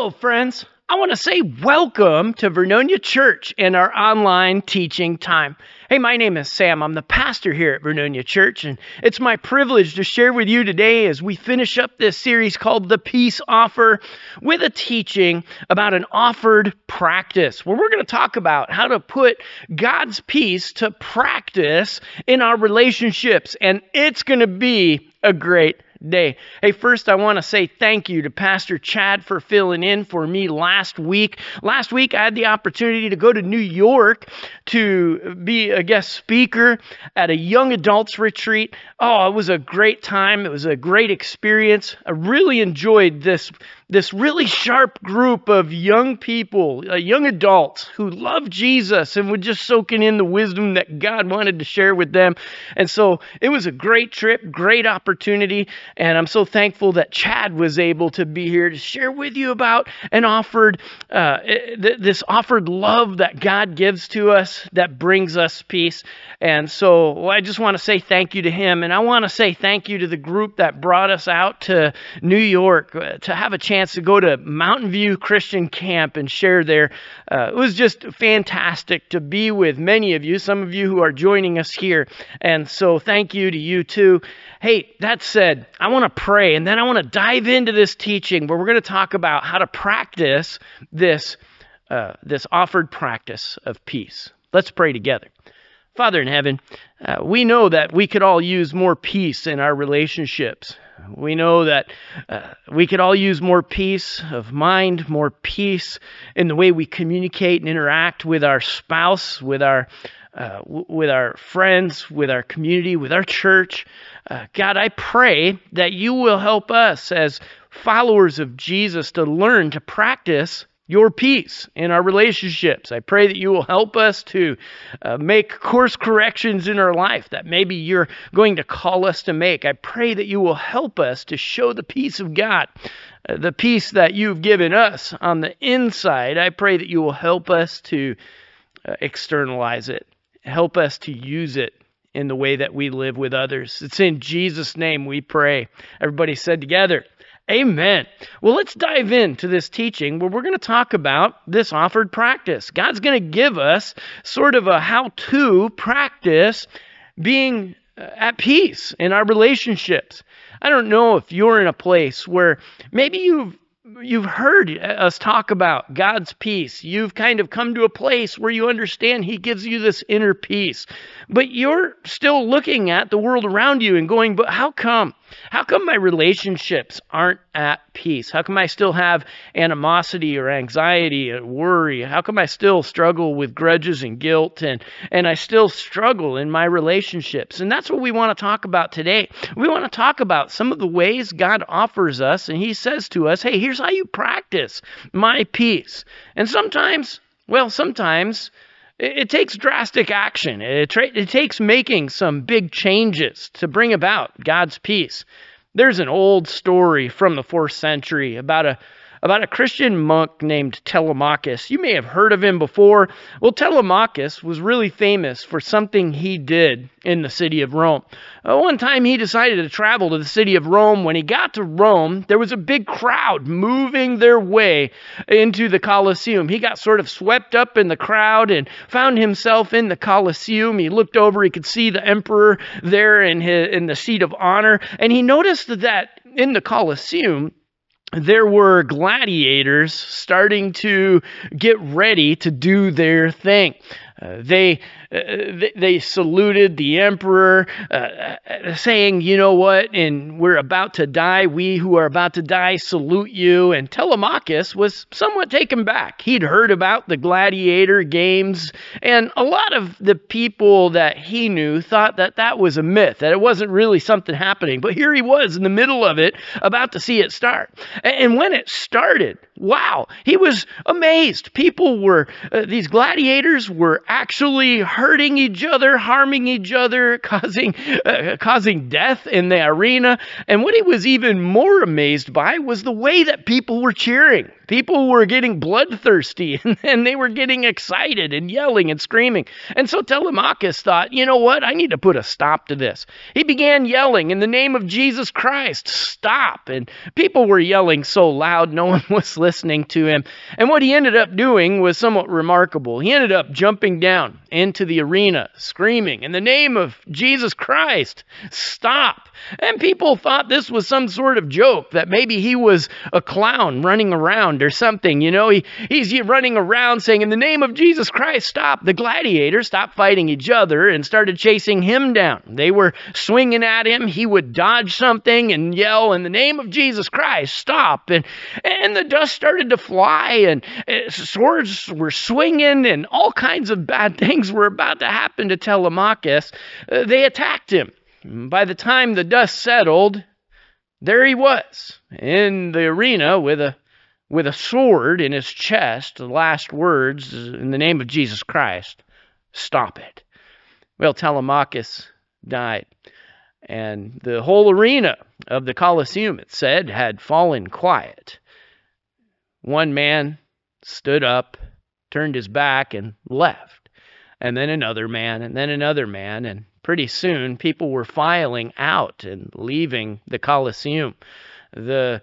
Hello, friends. I want to say welcome to Vernonia Church and our online teaching time. Hey, my name is Sam. I'm the pastor here at Vernonia Church, and it's my privilege to share with you today as we finish up this series called The Peace Offer with a teaching about an offered practice, where we're going to talk about how to put God's peace to practice in our relationships, and it's going to be a great day. Hey, first, I want to say thank you to Pastor Chad for filling in for me last week. Last week, I had the opportunity to go to New York to be a guest speaker at a young adults retreat. Oh, it was a great time. It was a great experience. I really enjoyed this this really sharp group of young people, uh, young adults who love Jesus and were just soaking in the wisdom that God wanted to share with them. And so it was a great trip, great opportunity. And I'm so thankful that Chad was able to be here to share with you about and offered uh, th- this offered love that God gives to us that brings us peace. And so I just want to say thank you to him. And I want to say thank you to the group that brought us out to New York uh, to have a chance chance to go to Mountain View Christian Camp and share there. Uh, it was just fantastic to be with many of you, some of you who are joining us here. And so thank you to you too. Hey, that said, I want to pray and then I want to dive into this teaching where we're going to talk about how to practice this, uh, this offered practice of peace. Let's pray together. Father in heaven, uh, we know that we could all use more peace in our relationships. We know that uh, we could all use more peace of mind, more peace in the way we communicate and interact with our spouse, with our uh, with our friends, with our community, with our church. Uh, God, I pray that you will help us as followers of Jesus to learn to practice your peace in our relationships. I pray that you will help us to uh, make course corrections in our life that maybe you're going to call us to make. I pray that you will help us to show the peace of God, uh, the peace that you've given us on the inside. I pray that you will help us to uh, externalize it, help us to use it in the way that we live with others. It's in Jesus' name we pray. Everybody said together, Amen. Well, let's dive into this teaching where we're going to talk about this offered practice. God's going to give us sort of a how to practice being uh, at peace in our relationships. I don't know if you're in a place where maybe you've you've heard us talk about God's peace. You've kind of come to a place where you understand He gives you this inner peace. But you're still looking at the world around you and going, but how come? How come my relationships aren't at peace? How come I still have animosity or anxiety or worry? How come I still struggle with grudges and guilt and, and I still struggle in my relationships? And that's what we want to talk about today. We want to talk about some of the ways God offers us, and He says to us, hey, here's how you practice my peace. And sometimes, well, sometimes it, takes drastic action. It, tra- it takes making some big changes to bring about God's peace. There's an old story from the fourth century about a about a Christian monk named Telemachus. You may have heard of him before. Well, Telemachus was really famous for something he did in the city of Rome. Uh, one time he decided to travel to the city of Rome. When he got to Rome, there was a big crowd moving their way into the Colosseum. He got sort of swept up in the crowd and found himself in the Colosseum. He looked over, he could see the emperor there in, his, in the seat of honor, and he noticed that in the Colosseum, there were gladiators starting to get ready to do their thing. Uh, they uh, they saluted the emperor, uh, uh, saying, You know what? And we're about to die. We who are about to die salute you. And Telemachus was somewhat taken back. He'd heard about the gladiator games, and a lot of the people that he knew thought that that was a myth, that it wasn't really something happening. But here he was in the middle of it, about to see it start. And when it started, wow, he was amazed. People were, uh, these gladiators were actually hurting each other, harming each other, causing uh, causing death in the arena. And what he was even more amazed by was the way that people were cheering. People were getting bloodthirsty and they were getting excited and yelling and screaming. And so Telemachus thought, you know what? I need to put a stop to this. He began yelling in the name of Jesus Christ, stop. And people were yelling so loud, no one was listening listening to him. And what he ended up doing was somewhat remarkable. He ended up jumping down into the arena, screaming, In the name of Jesus Christ, stop. And people thought this was some sort of joke, that maybe he was a clown running around or something. You know, he, he's running around saying, In the name of Jesus Christ, stop. The gladiators stopped fighting each other and started chasing him down. They were swinging at him. He would dodge something and yell, In the name of Jesus Christ, stop. And, and the dust started to fly, and swords were swinging, and all kinds of bad things were about to happen to Telemachus. Uh, they attacked him. By the time the dust settled, there he was in the arena with a with a sword in his chest, the last words in the name of Jesus Christ, stop it. Well, Telemachus died. And the whole arena of the Colosseum, it said, had fallen quiet. One man stood up, turned his back, and left. And then another man, and then another man, and pretty soon people were filing out and leaving the Colosseum. The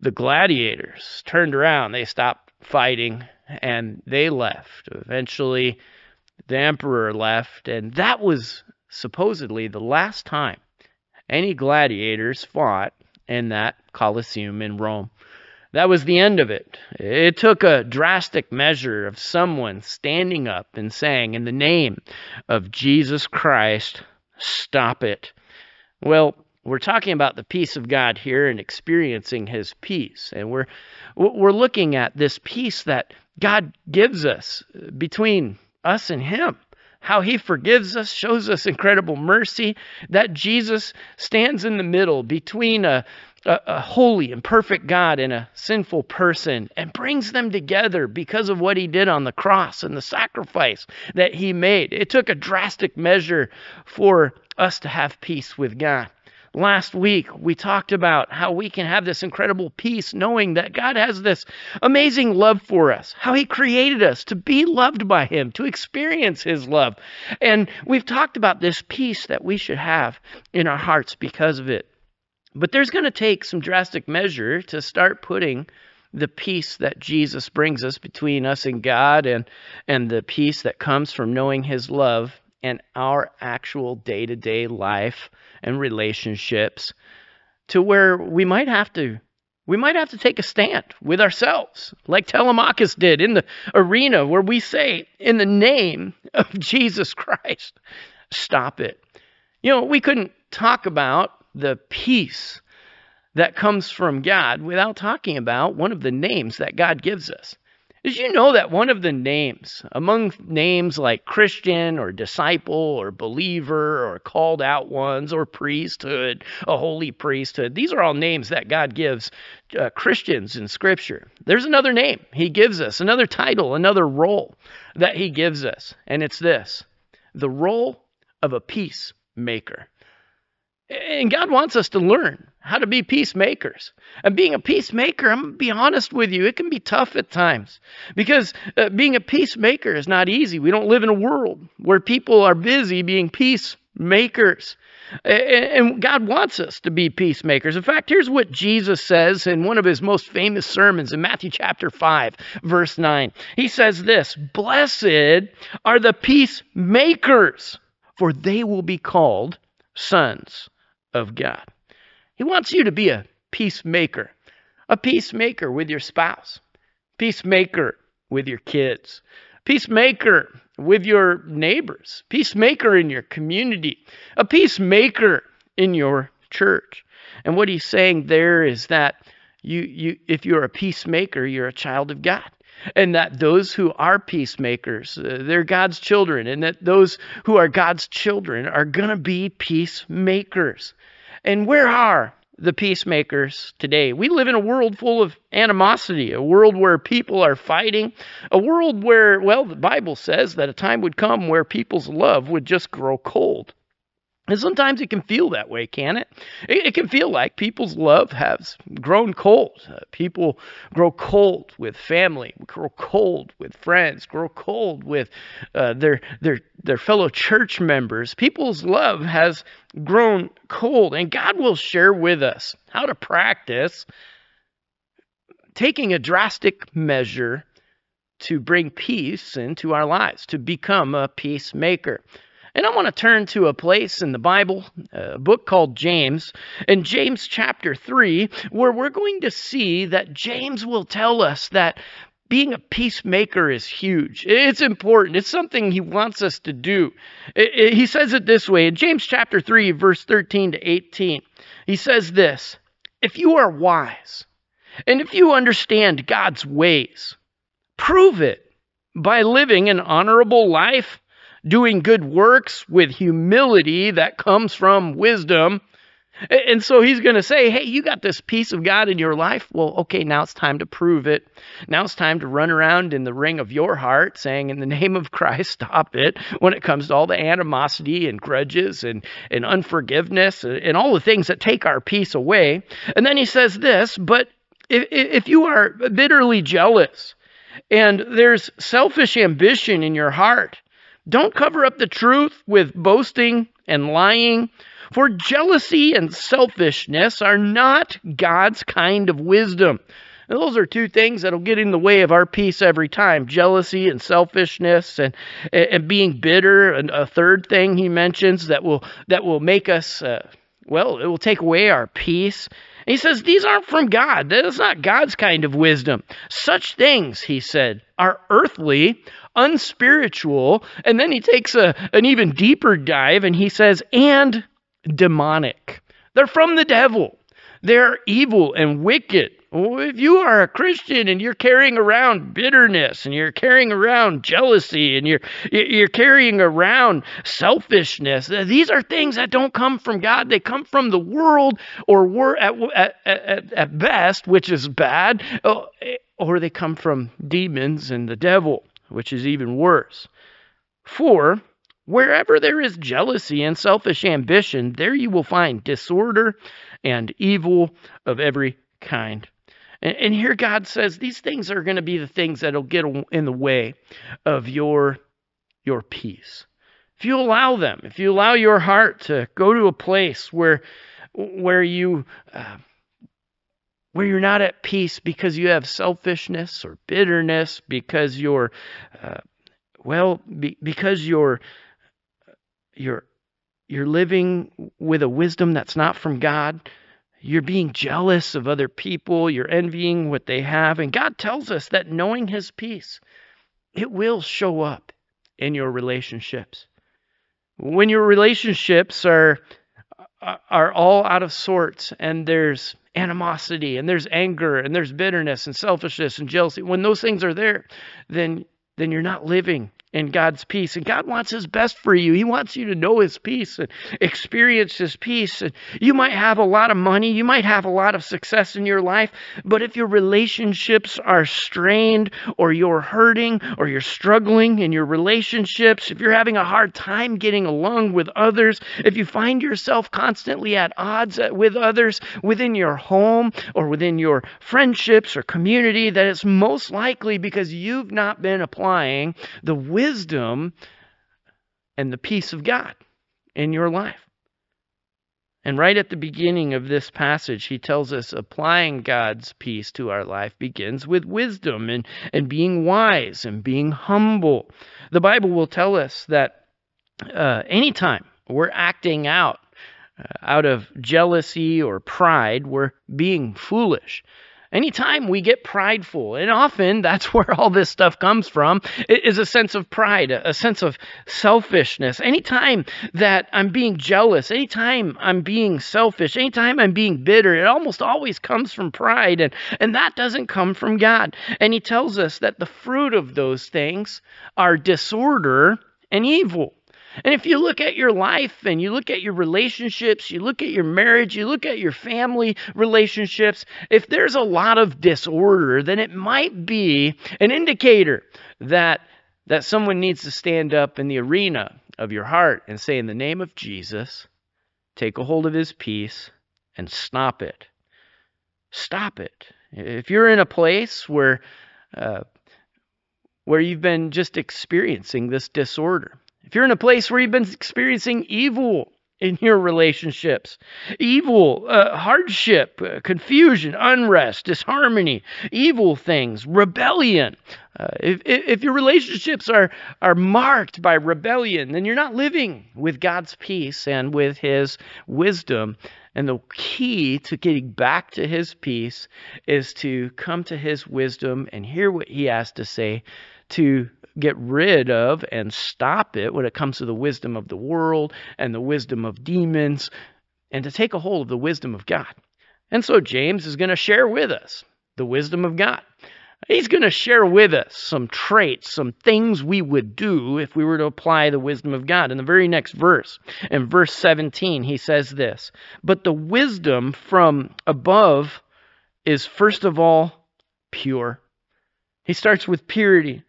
the gladiators turned around, they stopped fighting and they left. Eventually the emperor left and that was supposedly the last time any gladiators fought in that Colosseum in Rome. That was the end of it. It took a drastic measure of someone standing up and saying, In the name of Jesus Christ, stop it. Well, we're talking about the peace of God here and experiencing his peace. And we're we're looking at this peace that God gives us uh, between us and him how he forgives us, shows us incredible mercy, that Jesus stands in the middle between a, a, a, holy and perfect God and a sinful person and brings them together because of what he did on the cross and the sacrifice that he made. It took a drastic measure for us to have peace with God. Last week, we talked about how we can have this incredible peace knowing that God has this amazing love for us, how He created us to be loved by Him, to experience His love. And we've talked about this peace that we should have in our hearts because of it. But there's going to take some drastic measure to start putting the peace that Jesus brings us between us and God and and the peace that comes from knowing his love and our actual day-to-day life and relationships to where we might have to we might have to take a stand with ourselves like telemachus did in the arena where we say in the name of jesus christ stop it. You know we couldn't talk about the peace that comes from god without talking about one of the names that god gives us did you know that one of the names, among names like Christian or disciple or believer or called out ones or priesthood, a holy priesthood, these are all names that God gives uh, Christians in Scripture. There's another name He gives us, another title, another role that He gives us, and it's this the role of a peacemaker. And God wants us to learn how to be peacemakers. And being a peacemaker, I'm going to be honest with you, it can be tough at times because uh, being a peacemaker is not easy. We don't live in a world where people are busy being peacemakers. And God wants us to be peacemakers. In fact, here's what Jesus says in one of his most famous sermons in Matthew chapter 5, verse 9. He says this Blessed are the peacemakers, for they will be called sons of God. He wants you to be a peacemaker, a peacemaker with your spouse, peacemaker with your kids, peacemaker with your neighbors, peacemaker in your community, a peacemaker in your church. And what he's saying there is that you, you if you're a peacemaker, you're a child of God and that those who are peacemakers, uh, they're God's children, and that those who are God's children are going to be peacemakers. And where are the peacemakers today? We live in a world full of animosity, a world where people are fighting, a world where, well, the Bible says that a time would come where people's love would just grow cold. And sometimes it can feel that way, can it? It, it can feel like people's love has grown cold. Uh, people grow cold with family, grow cold with friends, grow cold with uh, their their their fellow church members. People's love has grown cold, and God will share with us how to practice taking a drastic measure to bring peace into our lives, to become a peacemaker. And I want to turn to a place in the Bible, a book called James, in James chapter 3, where we're going to see that James will tell us that being a peacemaker is huge. It's important. It's something he wants us to do. he says it this way in James chapter 3, verse 13 to 18. He says this If you are wise, and if you understand God's ways, prove it by living an honorable life doing good works with humility that comes from wisdom. And so he's going to say, Hey, you got this peace of God in your life. Well, okay, now it's time to prove it. Now it's time to run around in the ring of your heart saying, In the name of Christ, stop it when it comes to all the animosity and grudges and, and unforgiveness and all the things that take our peace away. And then he says this, But if, if you are bitterly jealous and there's selfish ambition in your heart, don't cover up the truth with boasting and lying, for jealousy and selfishness are not God's kind of wisdom. And those are two things that'll get in the way of our peace every time jealousy and selfishness and, and being bitter. And a third thing he mentions that will, that will make us, uh, well, it will take away our peace. And he says, These aren't from God. That is not God's kind of wisdom. Such things, he said, are earthly, unspiritual. And then he takes a, an even deeper dive and he says, and demonic. They're from the devil. They're evil and wicked. Well, if you are a Christian and you're carrying around bitterness and you're carrying around jealousy and you're you're carrying around selfishness, these are things that don't come from God. They come from the world, or were at at, at, best, which is bad, oh, eh, or they come from demons and the devil which is even worse. For wherever there is jealousy and selfish ambition, there you will find disorder and evil of every kind. And, and here God says these things are going to be the things that'll get in the way of your your peace. If you allow them, if you allow your heart to go to a place where where you uh, where you're not at peace because you have selfishness or bitterness, because you're, uh, well, be, because you're, you're, you're living with a wisdom that's not from God. You're being jealous of other people. You're envying what they have. And God tells us that knowing His peace, it will show up in your relationships. When your relationships are are all out of sorts and there's animosity and there's anger and there's bitterness and selfishness and jealousy. When those things are there then then you're not living and God's peace. And God wants His best for you. He wants you to know His peace and experience His peace. And you might have a lot of money, you might have a lot of success in your life, but if your relationships are strained, or you're hurting, or you're struggling in your relationships, if you're having a hard time getting along with others, if you find yourself constantly at odds with others within your home or within your friendships or community, that it's most likely because you've not been applying the wisdom wisdom and the peace of God in your life. And right at the beginning of this passage, he tells us applying God's peace to our life begins with wisdom and, and being wise and being humble. The Bible will tell us that uh, anytime we're acting out uh, out of jealousy or pride, we're being foolish. Anytime we get prideful, and often that's where all this stuff comes from, is a sense of pride, a sense of selfishness. Anytime that I'm being jealous, anytime I'm being selfish, anytime I'm being bitter, it almost always comes from pride, and, and that doesn't come from God. And He tells us that the fruit of those things are disorder and evil. And if you look at your life and you look at your relationships, you look at your marriage, you look at your family relationships, if there's a lot of disorder, then it might be an indicator that that someone needs to stand up in the arena of your heart and say in the name of Jesus, take a hold of his peace and stop it. Stop it. If you're in a place where uh, where you've been just experiencing this disorder, if you're in a place where you've been experiencing evil in your relationships. Evil, uh, hardship, uh, confusion, unrest, disharmony, evil things, rebellion. Uh, if, if your relationships are, are marked by rebellion, then you're not living with God's peace and with His wisdom. And the key to getting back to His peace is to come to His wisdom and hear what He has to say to get rid of and stop it when it comes to the wisdom of the world and the wisdom of demons, and to take a hold of the wisdom of God. And so James is going to share with us the wisdom of God. He's going to share with us some traits, some things we would do if we were to apply the wisdom of God. In the very next verse, in verse 17, he says this But the wisdom from above is first of all pure. He starts with purity.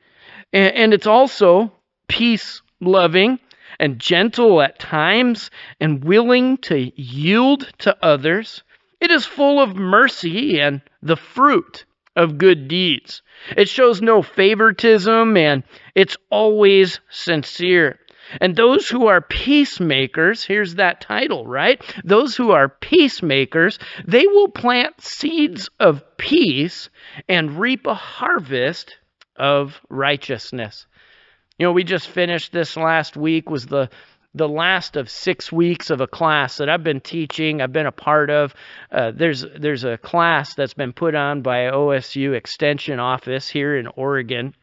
And, and it's also peace loving and gentle at times and willing to yield to others. It is full of mercy and the fruit of good deeds. It shows no favoritism and it's always sincere. And those who are peacemakers, here's that title, right? Those who are peacemakers, they will plant seeds of peace and reap a harvest of righteousness. You know, we just finished this last week was the the last of six weeks of a class that I've been teaching, I've been a part of. Uh, there's there's a class that's been put on by OSU Extension Office here in Oregon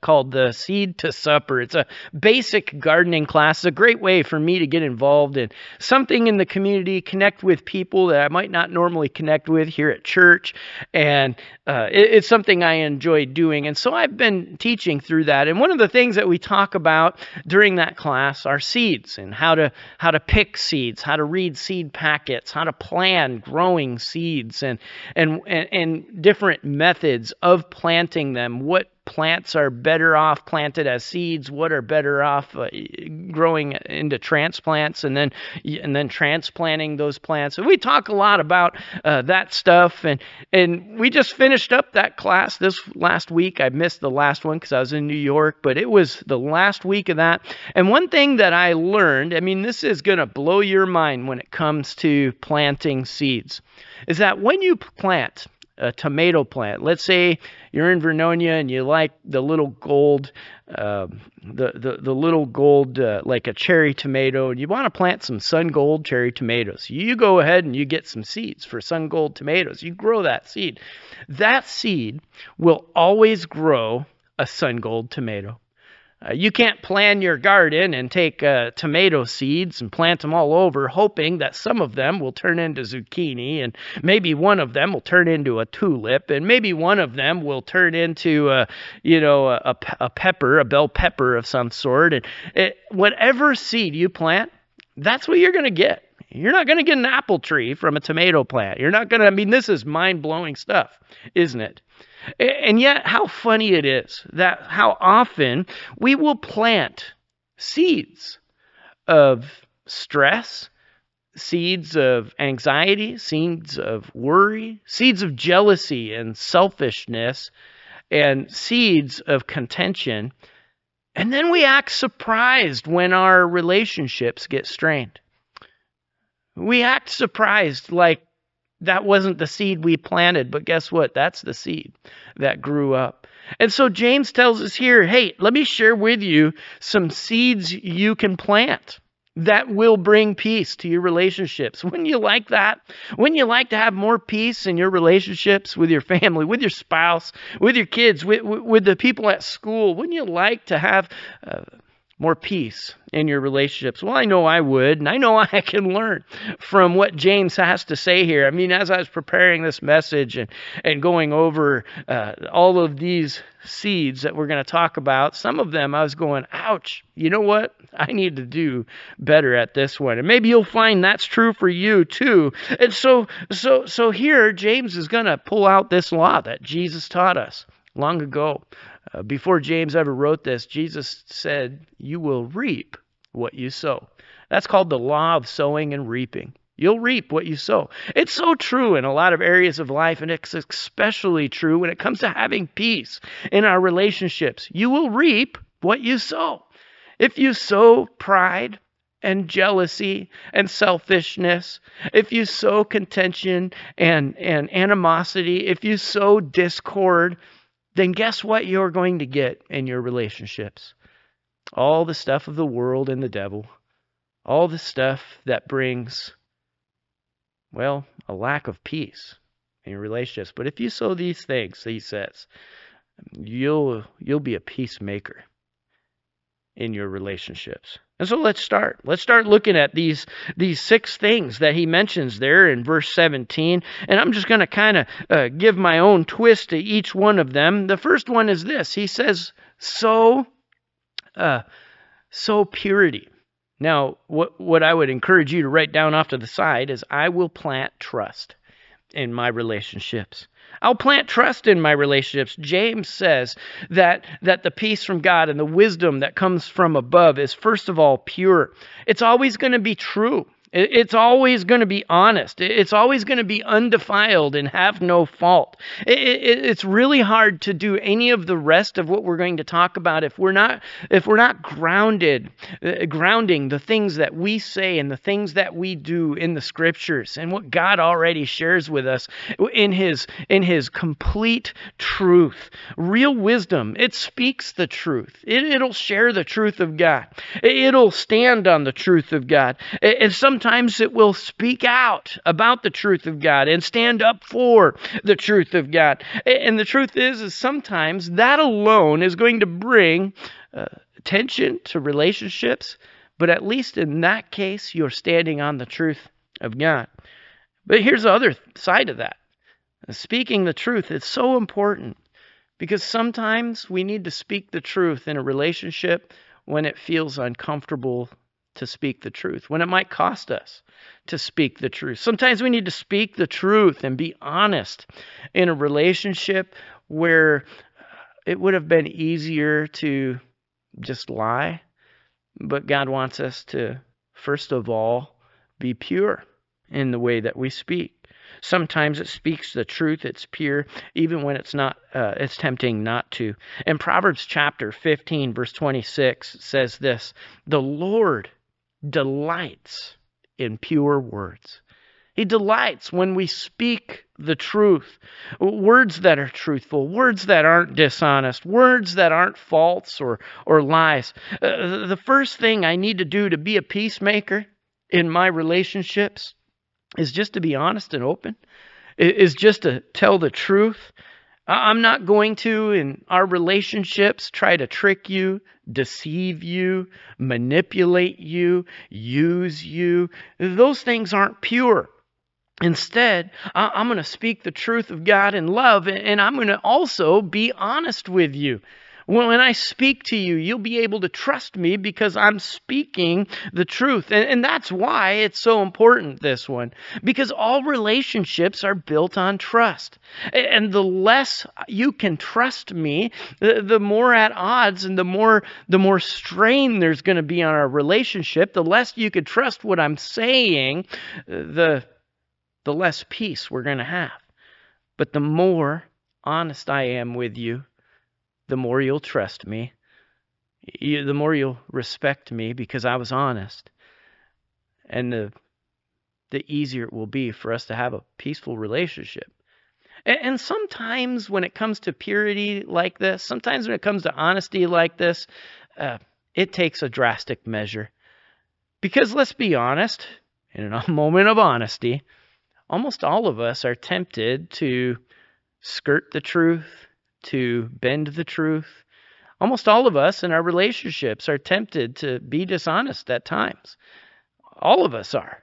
called the Seed to Supper. It's a basic gardening class. It's a great way for me to get involved in something in the community, connect with people that I might not normally connect with here at church, and uh, it, it's something I enjoy doing. And so I've been teaching through that. And one of the things that we talk about during that class are seeds and how to how to pick seeds, how to read seed packets, how to plan growing seeds, and and and, and different methods of planting them. What plants are better off planted as seeds, what are better off uh, growing into transplants, and then and then transplanting those plants. And we talk a lot about uh, that stuff, and and we just finished up that class this last week. I missed the last one because I was in New York, but it was the last week of that. And one thing that I learned, I mean, this is going to blow your mind when it comes to planting seeds, is that when you plant a tomato plant. Let's say you're in Vernonia and you like the little gold, uh, the, the the little gold uh, like a cherry tomato, and you want to plant some sun gold cherry tomatoes. You go ahead and you get some seeds for sun gold tomatoes. You grow that seed. That seed will always grow a sun gold tomato. Uh, you can't plan your garden and take uh, tomato seeds and plant them all over, hoping that some of them will turn into zucchini, and maybe one of them will turn into a tulip, and maybe one of them will turn into a, you know, a, a pepper, a bell pepper of some sort. And it, whatever seed you plant, that's what you're going to get. You're not going to get an apple tree from a tomato plant. You're not going to, I mean, this is mind blowing stuff, isn't it? And yet, how funny it is that how often we will plant seeds of stress, seeds of anxiety, seeds of worry, seeds of jealousy and selfishness, and seeds of contention. And then we act surprised when our relationships get strained. We act surprised like that wasn't the seed we planted, but guess what? That's the seed that grew up. And so James tells us here hey, let me share with you some seeds you can plant that will bring peace to your relationships. Wouldn't you like that? Wouldn't you like to have more peace in your relationships with your family, with your spouse, with your kids, with, with the people at school? Wouldn't you like to have uh, more peace in your relationships? Well, I know I would, and I know I can learn from what James has to say here. I mean, as I was preparing this message and, and going over uh, all of these seeds that we're going to talk about, some of them I was going, ouch, you know what? I need to do better at this one. And maybe you'll find that's true for you too. And so so so here James is going to pull out this law that Jesus taught us long ago. Uh, before James ever wrote this, Jesus said, You will reap what you sow. That's called the law of sowing and reaping. You'll reap what you sow. It's so true in a lot of areas of life, and it's especially true when it comes to having peace in our relationships. You will reap what you sow. If you sow pride and jealousy and selfishness, if you sow contention and, and animosity, if you sow discord, then guess what you're going to get in your relationships? All the stuff of the world and the devil, all the stuff that brings, well, a lack of peace in your relationships. But if you sow these things, he says, you'll you'll be a peacemaker in your relationships. And so let's start. Let's start looking at these these six things that he mentions there in verse 17. And I'm just going to kind of uh, give my own twist to each one of them. The first one is this. He says, "So, uh, so purity." Now, what what I would encourage you to write down off to the side is, "I will plant trust." in my relationships. I'll plant trust in my relationships. James says that that the peace from God and the wisdom that comes from above is first of all pure. It's always going to be true. It's always going to be honest. It's always going to be undefiled and have no fault. It's really hard to do any of the rest of what we're going to talk about if we're not if we're not grounded, uh, grounding the things that we say and the things that we do in the scriptures and what God already shares with us in His in His complete truth. Real wisdom. It speaks the truth. It, it'll share the truth of God. It'll stand on the truth of God. And sometimes sometimes it will speak out about the truth of God and stand up for the truth of God. And the truth is, is sometimes that alone is going to bring uh, tension to relationships. But at least in that case, you're standing on the truth of God. But here's the other side of that. Speaking the truth is so important because sometimes we need to speak the truth in a relationship when it feels uncomfortable to speak the truth, when it might cost us to speak the truth. Sometimes we need to speak the truth and be honest in a relationship where it would have been easier to just lie, but God wants us to, first of all, be pure in the way that we speak. Sometimes it speaks the truth, it's pure, even when it's not, uh, it's tempting not to. In Proverbs chapter 15, verse 26, says this The Lord delights in pure words. He delights when we speak the truth, words that are truthful, words that aren't dishonest, words that aren't false or, or lies. Uh, the first thing I need to do to be a peacemaker in my relationships is just to be honest and open, is just to tell the truth. I'm not going to, in our relationships, try to trick you, deceive you, manipulate you, use you. Those things aren't pure. Instead, I'm going to speak the truth of God in love, and I'm going to also be honest with you. Well, when I speak to you, you'll be able to trust me because I'm speaking the truth. And, and that's why it's so important, this one, because all relationships are built on trust. And the less you can trust me, the, the more at odds and the more the more strain there's going to be on our relationship. The less you could trust what I'm saying, the the less peace we're going to have. But the more honest I am with you, the more you'll trust me, you, the more you'll respect me because I was honest. And the the easier it will be for us to have a peaceful relationship. And, and sometimes when it comes to purity like this, sometimes when it comes to honesty like this, uh, it takes a drastic measure. Because let's be honest, in a moment of honesty, almost all of us are tempted to skirt the truth, to bend the truth. Almost all of us in our relationships are tempted to be dishonest at times. All of us are.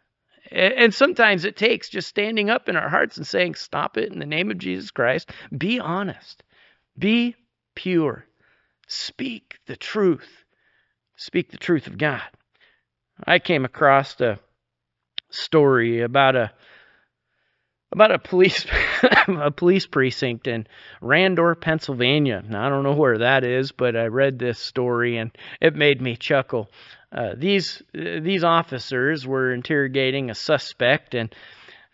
And sometimes it takes just standing up in our hearts and saying, Stop it in the name of Jesus Christ. Be honest. Be pure. Speak the truth. Speak the truth of God. I came across a story about a about a police a police precinct in Randor, Pennsylvania. Now, I don't know where that is, but I read this story and it made me chuckle. Uh, these uh, these officers were interrogating a suspect and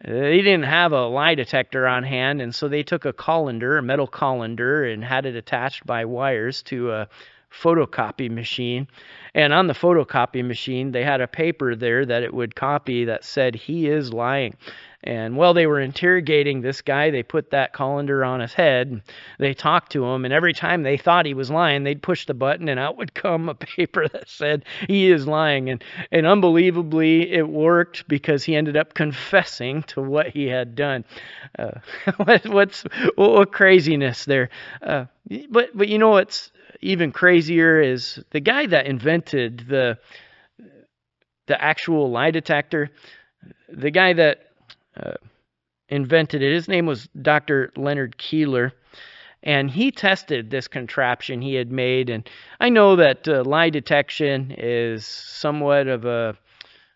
they didn't have a lie detector on hand, and so they took a colander, a metal colander, and had it attached by wires to a photocopy machine. And on the photocopy machine, they had a paper there that it would copy that said, He is lying. And while they were interrogating this guy, they put that colander on his head. They talked to him, and every time they thought he was lying, they'd push the button, and out would come a paper that said he is lying. And and unbelievably, it worked because he ended up confessing to what he had done. Uh, what, what's what craziness there? Uh, but but you know what's even crazier is the guy that invented the the actual lie detector. The guy that uh, invented it. His name was Dr. Leonard Keeler. And he tested this contraption he had made. And I know that uh, lie detection is somewhat of a,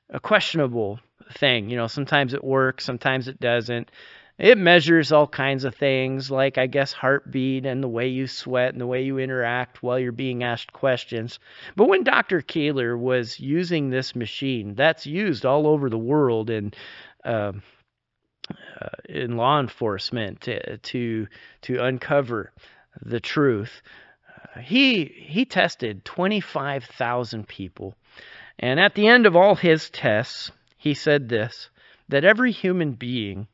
a questionable thing. You know, sometimes it works, sometimes it doesn't. It measures all kinds of things, like I guess heartbeat and the way you sweat and the way you interact while you're being asked questions. But when Dr. Keeler was using this machine, that's used all over the world in uh, uh, in law enforcement to, to to uncover the truth. Uh, he he tested 25,000 people, and at the end of all his tests, he said this: that every human being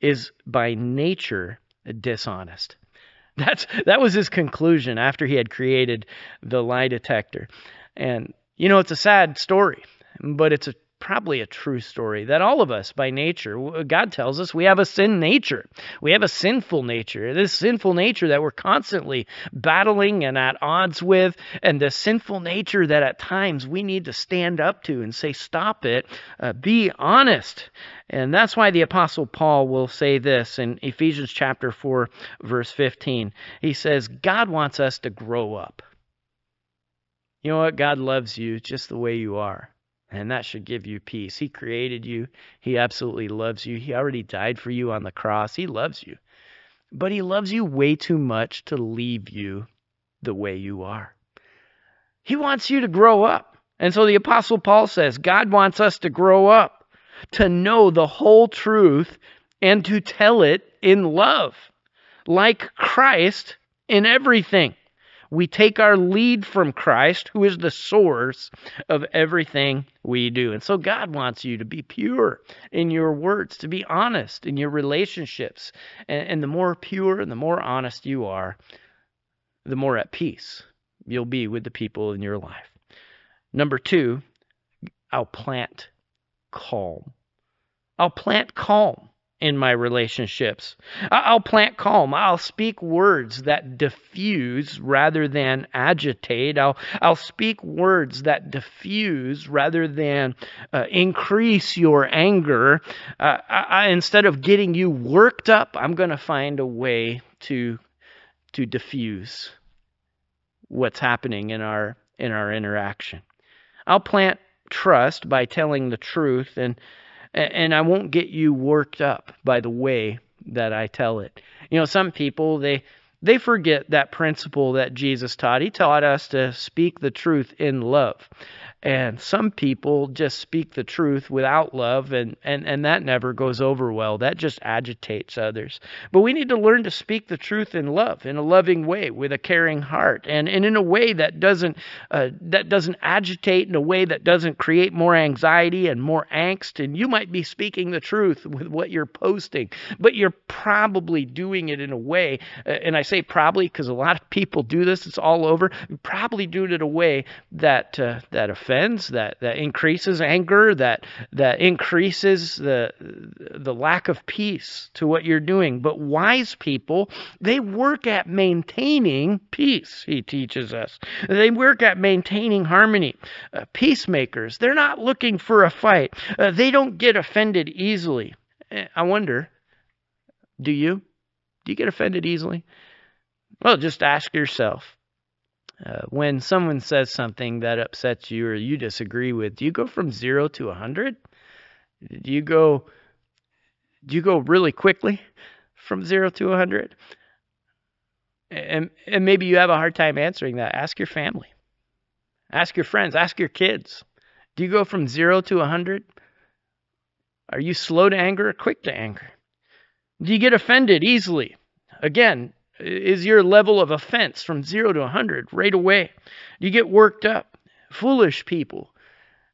is by nature dishonest. That's that was his conclusion after he had created the lie detector. And you know, it's a sad story, but it's a probably a true story that all of us by nature god tells us we have a sin nature. We have a sinful nature. This sinful nature that we're constantly battling and at odds with and the sinful nature that at times we need to stand up to and say stop it. Uh, be honest. And that's why the apostle paul will say this in ephesians chapter 4 verse 15 he says god wants us to grow up. You know what? God loves you just the way you are and that should give you peace. He created you. He absolutely loves you. He already died for you on the cross. He loves you. But He loves you way too much to leave you the way you are. He wants you to grow up. And so the Apostle Paul says God wants us to grow up, to know the whole truth, and to tell it in love, like Christ in everything. We take our lead from Christ, who is the source of everything we do. And so God wants you to be pure in your words, to be honest in your relationships. And, and the more pure and the more honest you are, the more at peace you'll be with the people in your life. Number two, I'll plant calm. I'll plant calm in my relationships. I'll plant calm. I'll speak words that diffuse rather than agitate. I'll, I'll speak words that diffuse rather than uh, increase your anger. Uh, I, instead of getting you worked up, I'm going to find a way to, to diffuse what's happening in our, in our interaction. I'll plant trust by telling the truth and and I won't get you worked up by the way that I tell it. You know, some people they they forget that principle that Jesus taught. He taught us to speak the truth in love. And some people just speak the truth without love, and, and, and that never goes over well. That just agitates others. But we need to learn to speak the truth in love, in a loving way, with a caring heart, and, and in a way that doesn't uh, that doesn't agitate, in a way that doesn't create more anxiety and more angst. And you might be speaking the truth with what you're posting, but you're probably doing it in a way, uh, and I say probably because a lot of people do this. It's all over. You Probably do it in a way that uh, that affects offends, that, that increases anger, that that increases the the lack of peace to what you're doing. But wise people, they work at maintaining peace, he teaches us. They work at maintaining harmony. Uh, peacemakers, they're not looking for a fight. Uh, they don't get offended easily. Eh, I wonder, do you? Do you get offended easily? Well, just ask yourself uh, when someone says something that upsets you or you disagree with, do you go from zero to a hundred? Do you go? Do you go really quickly from zero to a hundred? And and maybe you have a hard time answering that. Ask your family. Ask your friends. Ask your kids. Do you go from zero to a hundred? Are you slow to anger or quick to anger? Do you get offended easily? Again, Is your level of offense from zero to 100 right away? You get worked up? Foolish people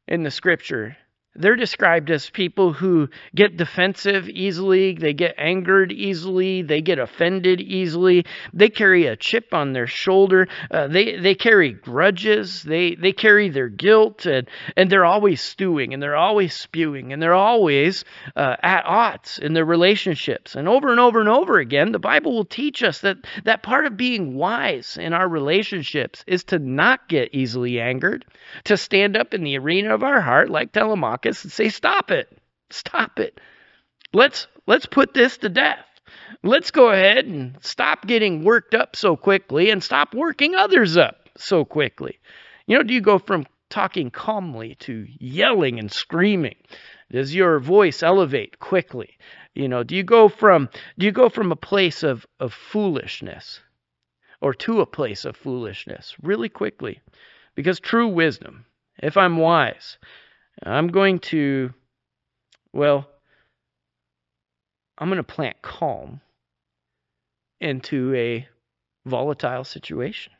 in the scripture they're described as people who get defensive easily, they get angered easily, they get offended easily, they carry a chip on their shoulder, uh, they, they carry grudges, they, they carry their guilt, and, and they're always stewing, and they're always spewing, and they're always uh, at odds in their relationships. And over and over and over again, the Bible will teach us that, that part of being wise in our relationships is to not get easily angered, to stand up in the arena of our heart, like Telemachus and say, Stop it. Stop it. Let's let's put this to death. Let's go ahead and stop getting worked up so quickly and stop working others up so quickly. You know, do you go from talking calmly to yelling and screaming? Does your voice elevate quickly? You know, do you go from do you go from a place of, of foolishness or to a place of foolishness really quickly? Because true wisdom, if I'm wise, I'm going to, well, I'm going to plant calm into a volatile situation.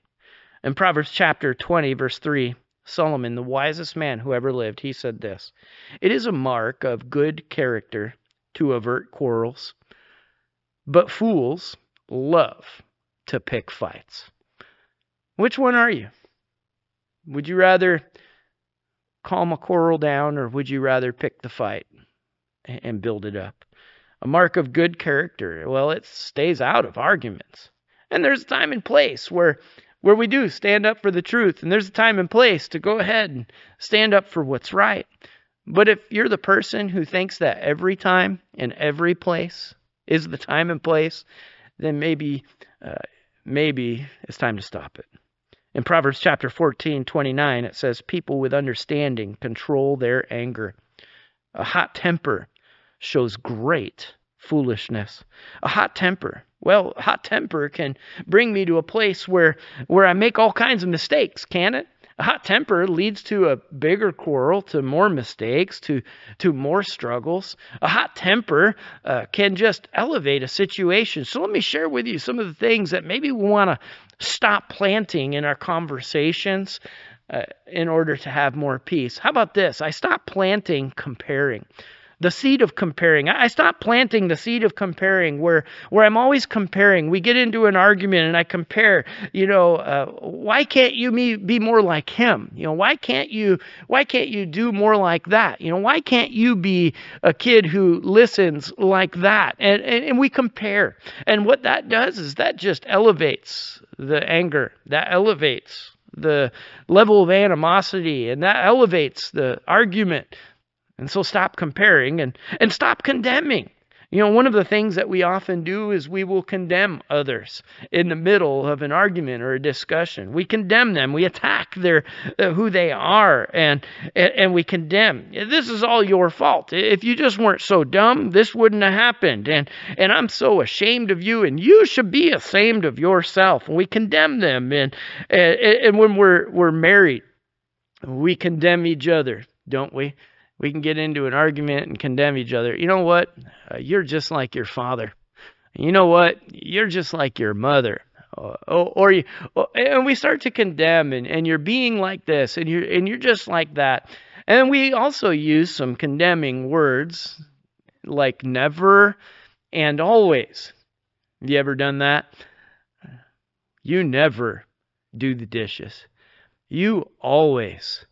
In Proverbs chapter 20, verse 3, Solomon, the wisest man who ever lived, he said this It is a mark of good character to avert quarrels, but fools love to pick fights. Which one are you? Would you rather calm a quarrel down, or would you rather pick the fight and build it up? A mark of good character, well, it stays out of arguments. And there's a time and place where where we do stand up for the truth, and there's a time and place to go ahead and stand up for what's right. But if you're the person who thinks that every time and every place is the time and place, then maybe uh, maybe it's time to stop it. In Proverbs chapter 14, 29, it says, People with understanding control their anger. A hot temper shows great foolishness. A hot temper. Well, hot temper can bring me to a place where, where I make all kinds of mistakes, can it? A hot temper leads to a bigger quarrel, to more mistakes, to, to more struggles. A hot temper uh, can just elevate a situation. So let me share with you some of the things that maybe we want to stop planting in our conversations uh, in order to have more peace. How about this? I stop planting comparing the seed of comparing. I stop planting the seed of comparing where where I'm always comparing. We get into an argument and I compare, you know, uh, why can't you be more like him? You know, why can't you why can't you do more like that? You know, why can't you be a kid who listens like that? And and, and we compare. And what that does is that just elevates the anger. That elevates the level of animosity and that elevates the argument and so stop comparing and, and stop condemning. You know, one of the things that we often do is we will condemn others in the middle of an argument or a discussion. We condemn them. We attack their uh, who they are, and, and and we condemn. This is all your fault. If you just weren't so dumb, this wouldn't have happened. And and I'm so ashamed of you, and you should be ashamed of yourself. And we condemn them. And and, and when we're we're married, we condemn each other, don't we? We can get into an argument and condemn each other. You know what? Uh, you're just like your father. You know what? You're just like your mother. Uh, or, or you, and we start to condemn, and, and you're being like this, and you're and you're just like that. And we also use some condemning words like never and always. Have you ever done that? You never do the dishes. You always,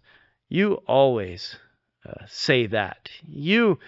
you always uh, say that. You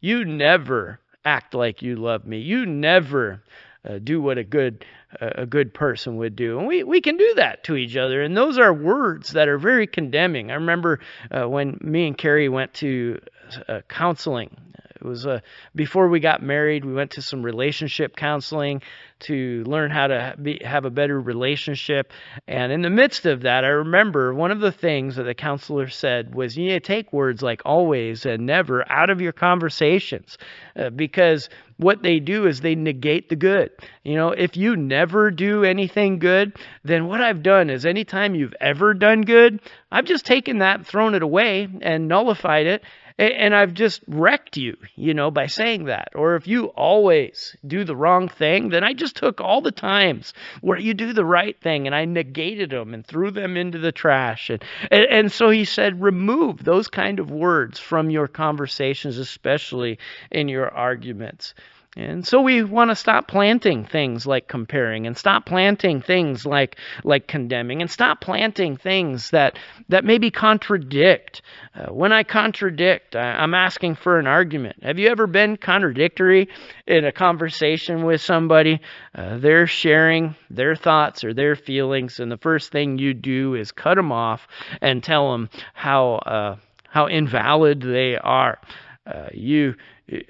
you never act like you love me. You never uh, do what a good uh, a good person would do. And we, we can do that to each other. And those are words that are very condemning. I remember uh, when me and Carrie went to uh, counseling it was uh, before we got married. We went to some relationship counseling to learn how to be, have a better relationship. And in the midst of that, I remember one of the things that the counselor said was you need to take words like always and never out of your conversations uh, because what they do is they negate the good. You know, if you never do anything good, then what I've done is anytime you've ever done good, I've just taken that, thrown it away, and nullified it and I've just wrecked you, you know, by saying that. Or if you always do the wrong thing, then I just took all the times where you do the right thing and I negated them and threw them into the trash. And, and, and so he said, remove those kind of words from your conversations, especially in your arguments. And so we want to stop planting things like comparing and stop planting things like like condemning and stop planting things that that maybe contradict. Uh, when I contradict, I, I'm asking for an argument. Have you ever been contradictory in a conversation with somebody? Uh, they're sharing their thoughts or their feelings, and the first thing you do is cut them off and tell them how uh, how invalid they are. Uh, you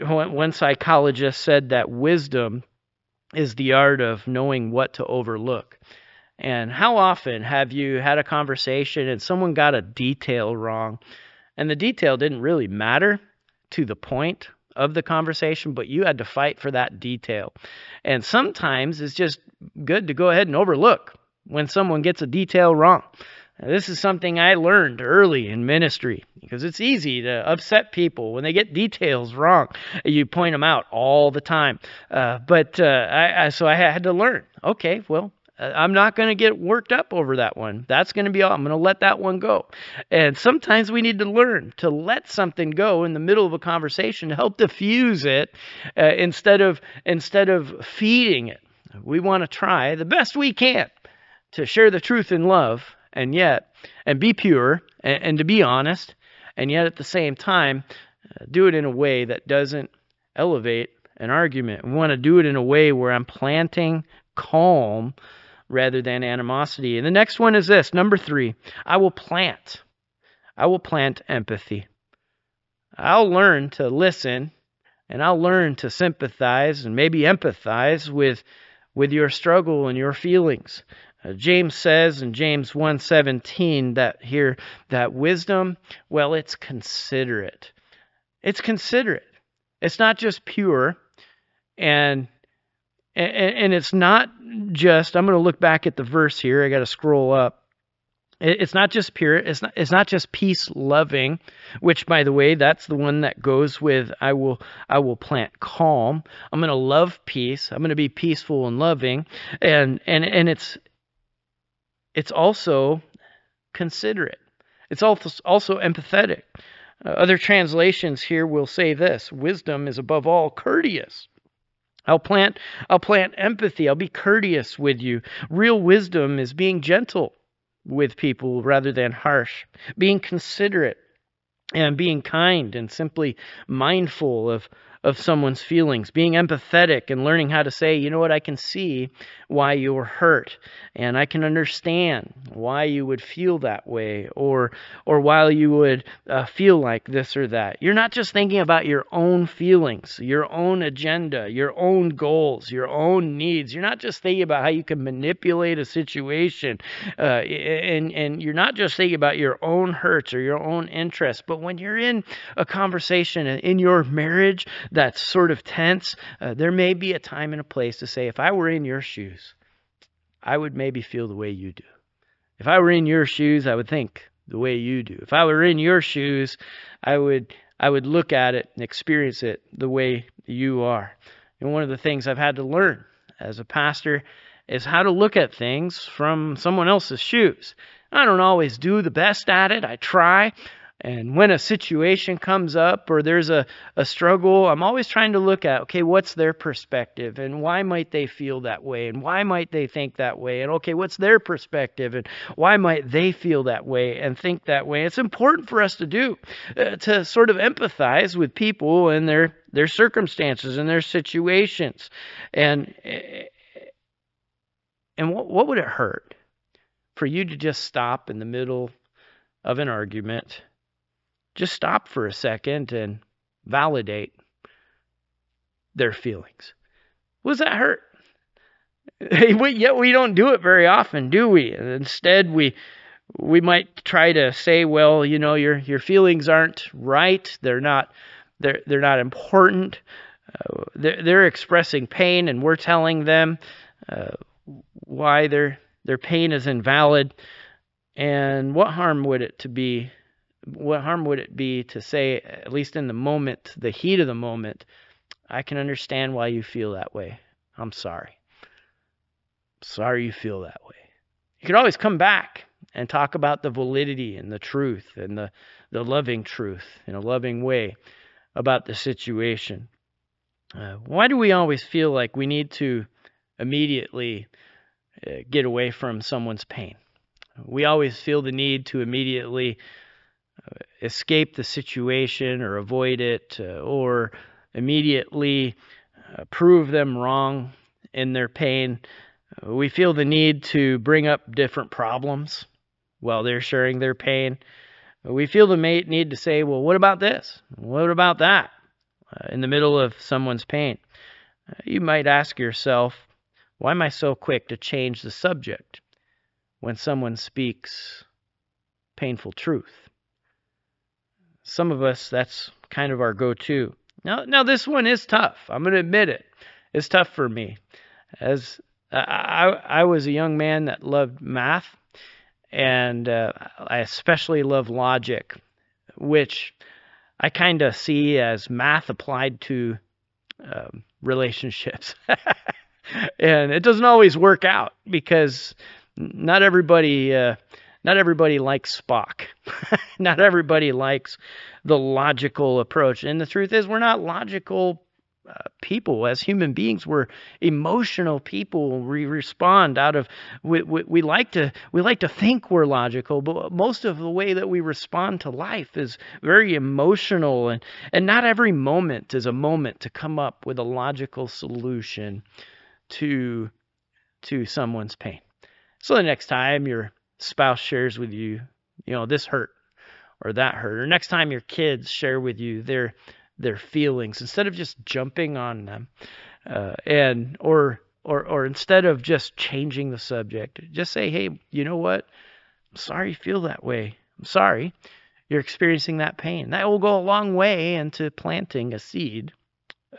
one psychologist said that wisdom is the art of knowing what to overlook. And how often have you had a conversation and someone got a detail wrong, and the detail didn't really matter to the point of the conversation, but you had to fight for that detail. And sometimes it's just good to go ahead and overlook when someone gets a detail wrong. Now, this is something I learned early in ministry because it's easy to upset people when they get details wrong. You point them out all the time. Uh, but uh, I, I, so I had to learn. Okay, well, uh, I'm not going to get worked up over that one. That's going to be all. I'm going to let that one go. And sometimes we need to learn to let something go in the middle of a conversation to help diffuse it uh, instead of instead of feeding it. We want to try the best we can to share the truth in love and yet, and be pure and, and to be honest, and yet at the same time, uh, do it in a way that doesn't elevate an argument. We want to do it in a way where I'm planting calm rather than animosity. And the next one is this number three I will plant. I will plant empathy. I'll learn to listen and I'll learn to sympathize and maybe empathize with with your struggle and your feelings. Uh, James says in James 1:17 that here that wisdom, well, it's considerate. It's considerate. It's not just pure and and, and it's not just I'm going to look back at the verse here. I got to scroll up. It's not just pure. It's not. It's not just peace loving, which, by the way, that's the one that goes with I will. I will plant calm. I'm going to love peace. I'm going to be peaceful and loving, and and and it's it's also considerate. It's also, empathetic. Uh, other translations here will say this wisdom is above all courteous. I'll plant I'll plant empathy. I'll be courteous with you. Real wisdom is being gentle with people rather than harsh, being considerate and being kind and simply mindful of of someone's feelings, being empathetic and learning how to say, you know what, I can see why you were hurt and I can understand why you would feel that way or or why you would uh, feel like this or that. You're not just thinking about your own feelings, your own agenda, your own goals, your own needs. You're not just thinking about how you can manipulate a situation uh, and and you're not just thinking about your own hurts or your own interests, but when you're in a conversation in your marriage, that's sort of tense, uh, there may be a time and a place to say, if I were in your shoes, I would maybe feel the way you do. If I were in your shoes, I would think the way you do. If I were in your shoes, I would I would look at it and experience it the way you are. And one of the things I've had to learn as a pastor is how to look at things from someone else's shoes. I don't always do the best at it. I try, and when a situation comes up or there's a, a struggle, I'm always trying to look at, okay, what's their perspective and why might they feel that way and why might they think that way? And okay, what's their perspective and why might they feel that way and think that way? It's important for us to do, uh, to sort of empathize with people and their, their circumstances and their situations. And, and what, what would it hurt for you to just stop in the middle of an argument? Just stop for a second and validate their feelings. Was that hurt? Yet we don't do it very often, do we? Instead, we we might try to say, well, you know, your your feelings aren't right. They're not they're they're not important. Uh, they're, they're expressing pain, and we're telling them uh, why their their pain is invalid. And what harm would it to be what harm would it be to say, at least in the moment, the heat of the moment, I can understand why you feel that way. I'm sorry. Sorry you feel that way. You could always come back and talk about the validity and the truth and the, the loving truth in a loving way about the situation. Uh, why do we always feel like we need to immediately uh, get away from someone's pain? We always feel the need to immediately escape the situation or avoid it uh, or immediately uh, prove them wrong in their pain. We feel the need to bring up different problems while they're sharing their pain. We feel the need to say, well, what about this? What about that? Uh, in the middle of someone's pain. Uh, you might ask yourself, why am I so quick to change the subject when someone speaks painful truth? Some of us, that's kind of our go to. Now, now this one is tough. I'm going to admit it. It's tough for me. As I, I was a young man that loved math, and uh, I especially love logic, which I kind of see as math applied to um, relationships. and it doesn't always work out because not everybody uh, not everybody likes Spock. not everybody likes the logical approach. And the truth is, we're not logical uh, people as human beings we're emotional people we respond out of we, we, we, like to we like to think we're logical but most of the way that we respond to life is very emotional and and not every moment is a moment to come up with a logical solution to to someone's pain so the next time your spouse shares with you you know this hurt or that hurt or next time your kids share with you their their feelings instead of just jumping on them uh, and or or or instead of just changing the subject just say hey you know what? I'm sorry you feel that way. I'm sorry you're experiencing that pain. That will go a long way into planting a seed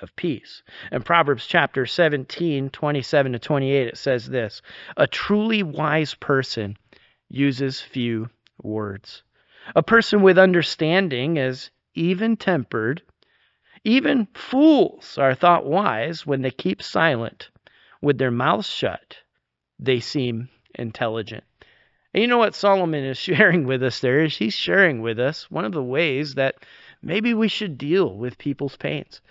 of peace. In proverbs chapter 17 27 to 28 it says this a truly wise person uses few words a person with understanding is even tempered even fools are thought wise when they keep silent. With their mouths shut, they seem intelligent. And you know what Solomon is sharing with us there is he's sharing with us one of the ways that maybe we should deal with people's pains.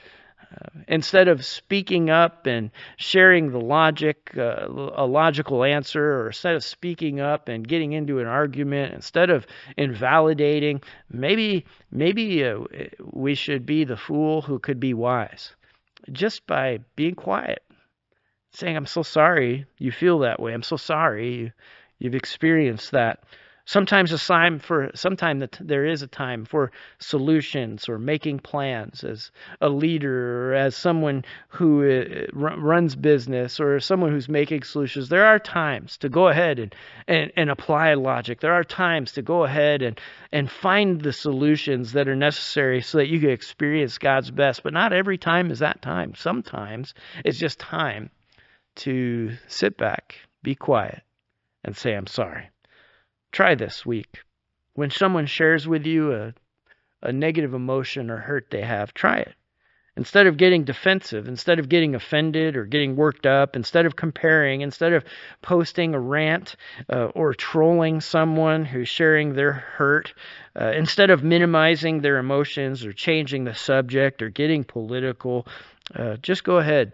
Instead of speaking up and sharing the logic, uh, a logical answer, or instead of speaking up and getting into an argument, instead of invalidating, maybe maybe uh, we should be the fool who could be wise, just by being quiet, saying, "I'm so sorry you feel that way. I'm so sorry you've experienced that." Sometimes a time for sometime that there is a time for solutions or making plans as a leader or as someone who uh, runs business or someone who's making solutions. There are times to go ahead and, and, and apply logic. There are times to go ahead and, and find the solutions that are necessary so that you can experience god's best. But not every time is that time. Sometimes it's just time to sit back be quiet and say i'm sorry Try this week. When someone shares with you a, a negative emotion or hurt they have, try it. Instead of getting defensive, instead of getting offended or getting worked up, instead of comparing, instead of posting a rant uh, or trolling someone who's sharing their hurt, uh, instead of minimizing their emotions or changing the subject or getting political, uh, just go ahead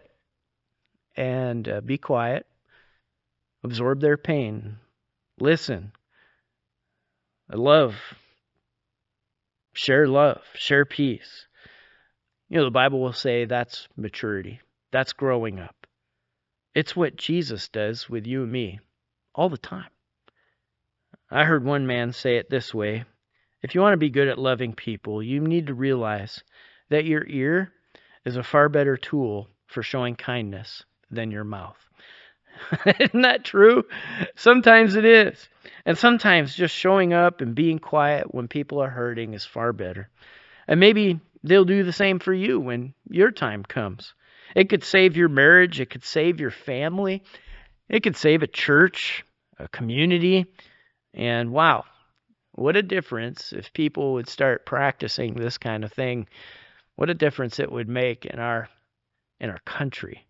and uh, be quiet, absorb their pain, listen, love. Share love, share peace. You know, the Bible will say that's maturity, that's growing up. It's what Jesus does with you and me all the time. I heard one man say it this way if you want to be good at loving people, you need to realize that your ear is a far better tool for showing kindness than your mouth. Isn't that true? Sometimes it is. And sometimes just showing up and being quiet when people are hurting is far better. And maybe they'll do the same for you when your time comes. It could save your marriage, it could save your family, it could save a church, a community. And wow, what a difference if people would start practicing this kind of thing. What a difference it would make in our in our country.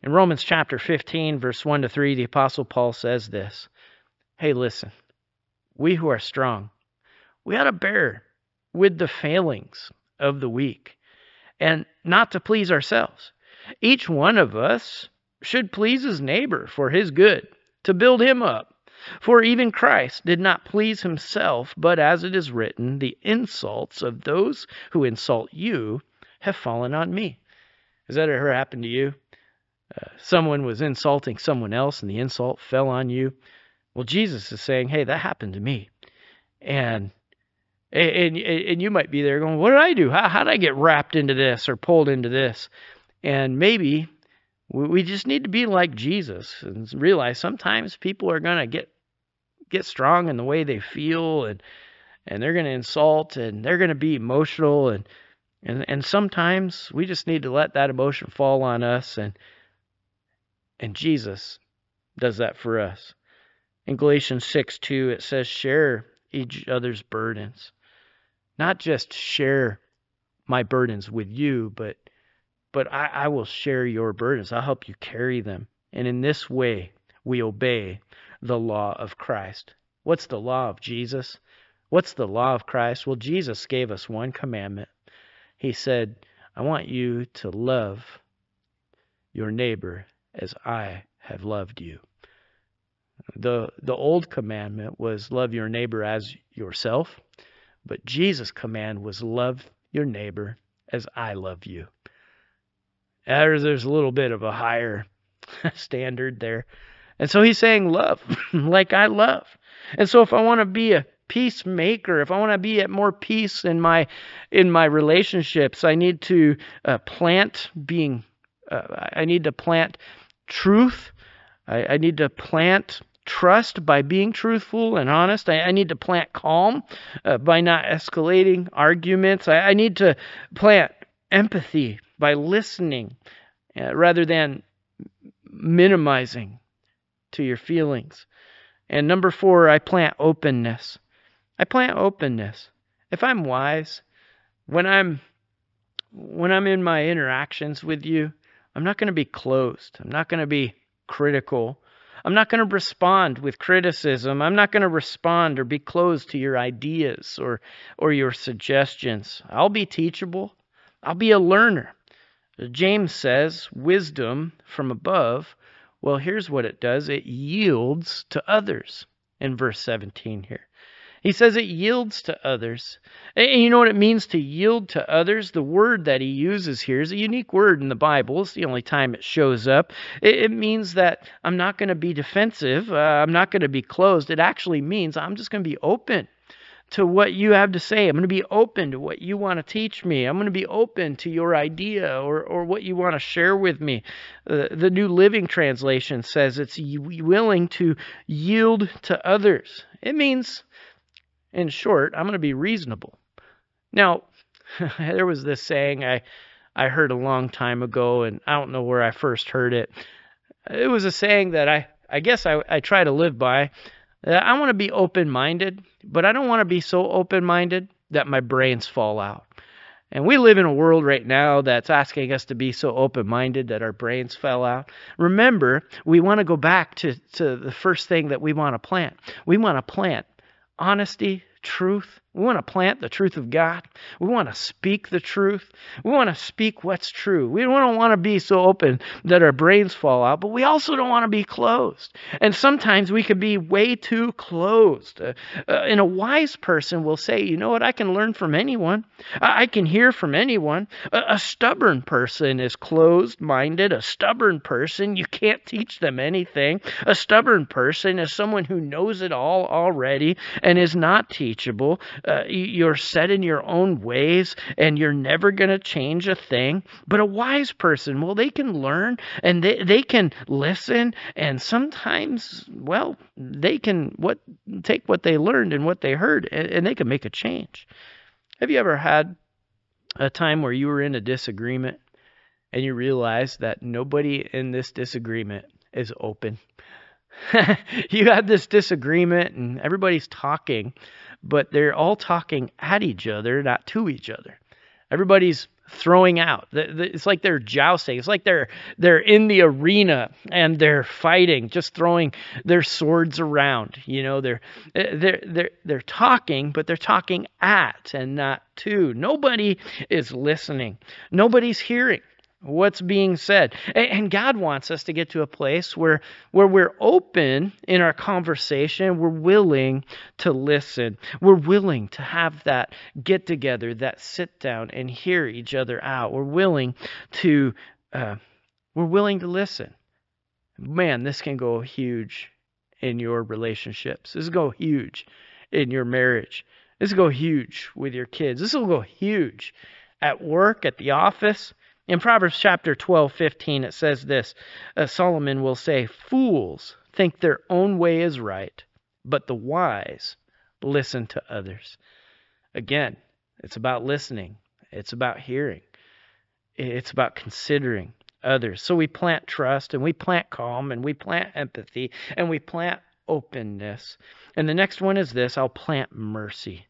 In Romans chapter 15 verse 1 to 3 the apostle Paul says this. Hey, listen. We who are strong, we ought to bear with the failings of the weak and not to please ourselves. Each one of us should please his neighbor for his good, to build him up. For even Christ did not please himself, but as it is written, the insults of those who insult you have fallen on me. Has that ever happened to you? Someone was insulting someone else and the insult fell on you. Well, Jesus is saying, hey, that happened to me. And and, and you might be there going, what did I do? How, how did I get wrapped into this or pulled into this? And maybe we just need to be like Jesus and realize sometimes people are going to get get strong in the way they feel and and they're going to insult and they're going to be emotional and and and sometimes we just need to let that emotion fall on us and and Jesus does that for us. In Galatians 6 2, it says, share each other's burdens. Not just share my burdens with you, but but I, I will share your burdens. I'll help you carry them. And in this way, we obey the law of Christ. What's the law of Jesus? What's the law of Christ? Well, Jesus gave us one commandment. He said, I want you to love your neighbor as I have loved you. The, the old commandment was love your neighbor as yourself, but Jesus' command was love your neighbor as I love you. There's, there's a little bit of a higher standard there. And so he's saying love like I love. And so if I want to be a peacemaker, if I want to be at more peace in my in my relationships, I need to uh, plant being uh, I need to plant truth. I, I, need to plant trust by being truthful and honest. I, I need to plant calm uh, by not escalating arguments. I, I, need to plant empathy by listening uh, rather than minimizing to your feelings. And number four, I plant openness. I plant openness. If I'm wise, when I'm when I'm in my interactions with you, I'm not going to be closed. I'm not going to be critical. I'm not going to respond with criticism. I'm not going to respond or be closed to your ideas or or your suggestions. I'll be teachable. I'll be a learner. James says, wisdom from above. Well, here's what it does it yields to others in verse 17 here. He says it yields to others. And you know what it means to yield to others? The word that he uses here is a unique word in the Bible. It's the only time it shows up. It, means that I'm not going to be defensive, uh, I'm not going to be closed. It actually means I'm just going to be open to what you have to say. I'm going to be open to what you want to teach me. I'm going to be open to your idea or, or what you want to share with me. Uh, the New Living Translation says it's willing to yield to others. It means, in short, I'm going to be reasonable. Now, there was this saying I, I heard a long time ago, and I don't know where I first heard it. It was a saying that I, I guess I, I try to live by. I want to be open minded, but I don't want to be so open minded that my brains fall out. And we live in a world right now that's asking us to be so open minded that our brains fell out. Remember, we want to go back to, to the first thing that we want to plant. We want to plant honesty, truth. We want to plant the truth of God. We want to speak the truth. We want to speak what's true. We don't want to be so open that our brains fall out, but we also don't want to be closed. And sometimes we can be way too closed. Uh, uh, and a wise person will say, you know what, I can learn from anyone, I, I can hear from anyone. A, a stubborn person is closed minded. A stubborn person, you can't teach them anything. A stubborn person is someone who knows it all already and is not teachable uh, you're set in your own ways and you're never going to change a thing. But a wise person, well, they can learn and they, they can listen and sometimes, well, they can what take what they learned and what they heard and, and they can make a change. Have you ever had a time where you were in a disagreement and you realized that nobody in this disagreement is open? you had this disagreement and everybody's talking, but they're all talking at each other, not to each other. Everybody's throwing out. It's like they're jousting. It's like they're they're in the arena and they're fighting, just throwing their swords around. You know, they're eh, they're they're they're talking, but they're talking at and not to. Nobody is listening. Nobody's hearing what's being said. And God wants us to get to a place where where we're open in our conversation, we're willing to listen. We're willing to have that get together, that sit down and hear each other out. We're willing to uh, we're willing to listen. Man, this can go huge in your relationships. This will go huge in your marriage. This will go huge with your kids. This will go huge at work, at the office. In Proverbs chapter 12, 15, it says this uh, Solomon will say, Fools think their own way is right, but the wise listen to others. Again, it's about listening, it's about hearing, it's about considering others. So we plant trust and we plant calm and we plant empathy and we plant openness. And the next one is this I'll plant mercy.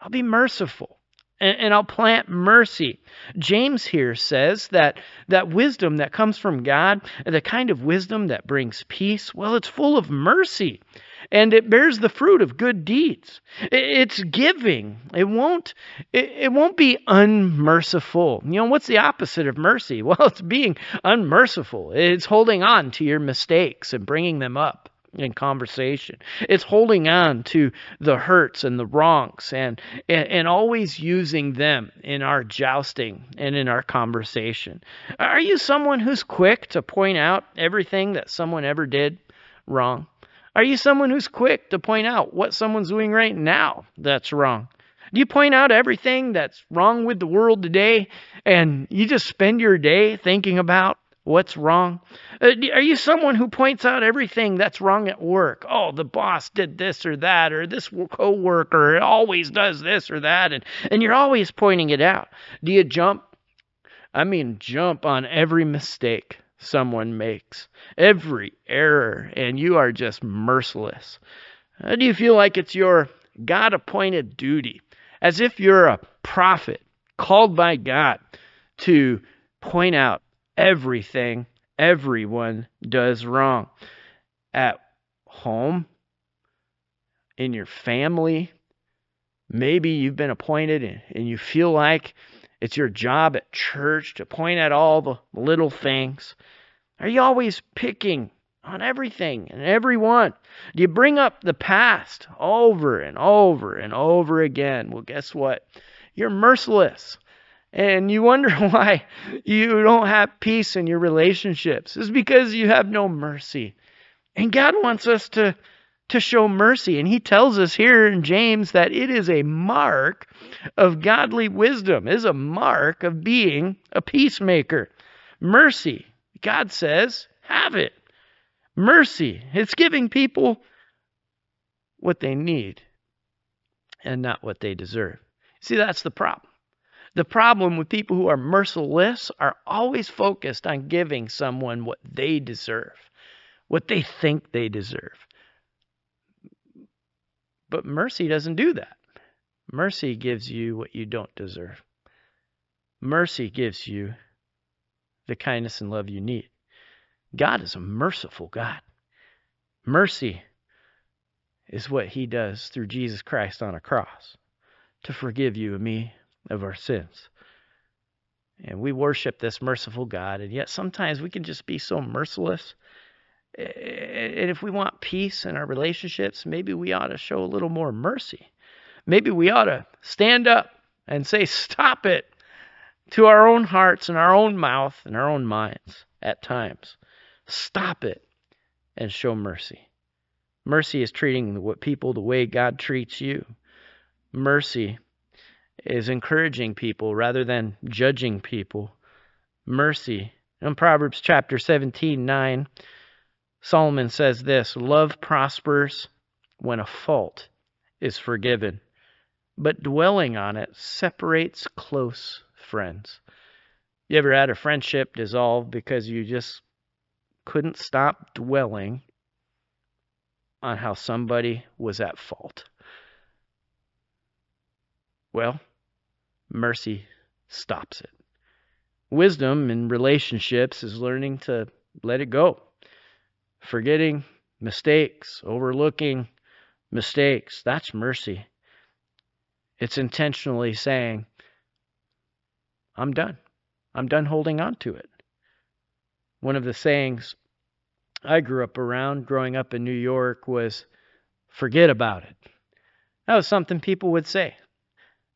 I'll be merciful and, and I'll plant mercy. James here says that that wisdom that comes from God, the kind of wisdom that brings peace, well, it's full of mercy and it bears the fruit of good deeds. It's giving. It won't it, won't be unmerciful. You know, what's the opposite of mercy? Well, it's being unmerciful. It's holding on to your mistakes and bringing them up in conversation. It's holding on to the hurts and the wrongs and, and, and always using them in our jousting and in our conversation. Are you someone who's quick to point out everything that someone ever did wrong? Are you someone who's quick to point out what someone's doing right now that's wrong? Do you point out everything that's wrong with the world today and you just spend your day thinking about what's wrong? Uh, are you someone who points out everything that's wrong at work? Oh, the boss did this or that, or this coworker always does this or that, and, and you're always pointing it out. Do you jump? I mean, jump on every mistake someone makes, every error, and you are just merciless. Uh, do you feel like it's your God appointed duty, as if you're a prophet called by God to point out everything everyone does wrong. At home, in your family, maybe you've been appointed and, you feel like it's your job at church to point at all the little things. Are you always picking on everything and everyone? Do you bring up the past over and over and over again? Well, guess what? You're merciless and you wonder why you don't have peace in your relationships. Is because you have no mercy. And god wants us to to show mercy. And he tells us here in james that it is a mark of godly wisdom is a mark of being a peacemaker. Mercy. God says have it. Mercy. It's giving people what they need and not what they deserve. See that's the problem the problem with people who are merciless are always focused on giving someone what they deserve, what they think they deserve. But mercy doesn't do that. Mercy gives you what you don't deserve. Mercy gives you the kindness and love you need. God is a merciful God. Mercy is what he does through Jesus Christ on a cross to forgive you and me of our sins. And we worship this merciful God, and yet sometimes we can just be so merciless. And if we want peace in our relationships, maybe we ought to show a little more mercy. Maybe we ought to stand up and say, Stop it to our own hearts and our own mouth and our own minds at times. Stop it and show mercy. Mercy is treating what people the way God treats you. Mercy is encouraging people rather than judging people. Mercy. In Proverbs chapter 17, 9, Solomon says this Love prospers when a fault is forgiven, but dwelling on it separates close friends. You ever had a friendship dissolve because you just couldn't stop dwelling on how somebody was at fault. Well, mercy stops it. Wisdom in relationships is learning to let it go, forgetting mistakes, overlooking mistakes. That's mercy. It's intentionally saying, I'm done. I'm done holding on to it. One of the sayings I grew up around growing up in New York was forget about it. That was something people would say.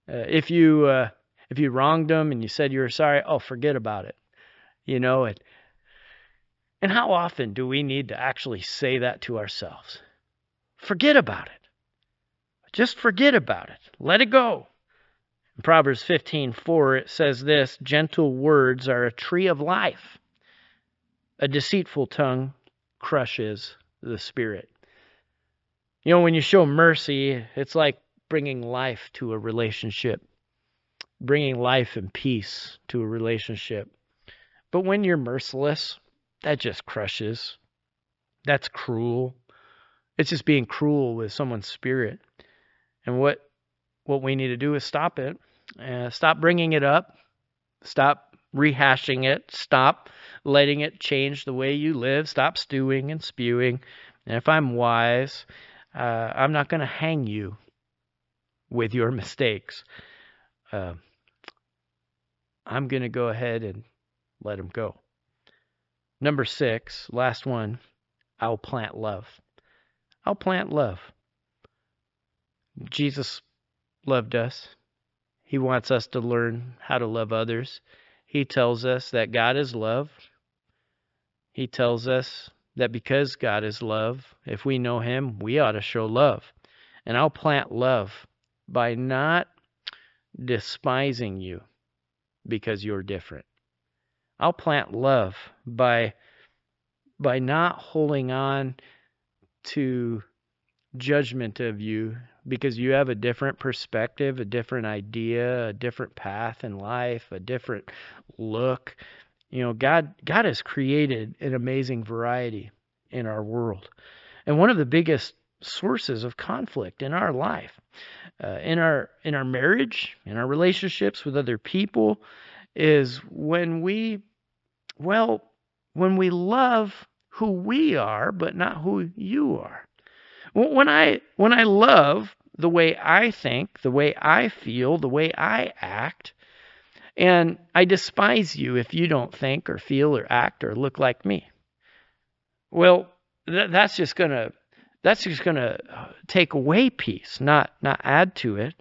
Uh, if you uh, if you wronged them and you said you were sorry, oh, forget about it. You know it. And how often do we need to actually say that to ourselves? Forget about it. Just forget about it. Let it go. In Proverbs 15:4 it says this, gentle words are a tree of life. A deceitful tongue crushes the spirit. You know, when you show mercy, it's like bringing life to a relationship, bringing life and peace to a relationship. But when you're merciless, that just crushes. That's cruel. It's just being cruel with someone's spirit. And what what we need to do is stop it. Uh, stop bringing it up. Stop rehashing it. Stop letting it change the way you live. Stop stewing and spewing. And if I'm wise, uh, I'm not going to hang you with your mistakes. Uh, I'm going to go ahead and let them go. Number six, last one, I'll plant love. I'll plant love. Jesus loved us. He wants us to learn how to love others. He tells us that God is love. He tells us that because God is love, if we know Him, we ought to show love. And I'll plant love by not despising you because you're different. I'll plant love by by not holding on to judgment of you because you have a different perspective, a different idea, a different path in life, a different look. You know, God God has created an amazing variety in our world. And one of the biggest sources of conflict in our life, uh, in our in our marriage, in our relationships with other people, is when we, well, when we love who we are, but not who you are. When I when I love the way I think, the way I feel, the way I act, and I despise you if you don't think or feel or act or look like me. Well, th- that's just gonna that's just gonna uh, take away peace, not not add to it.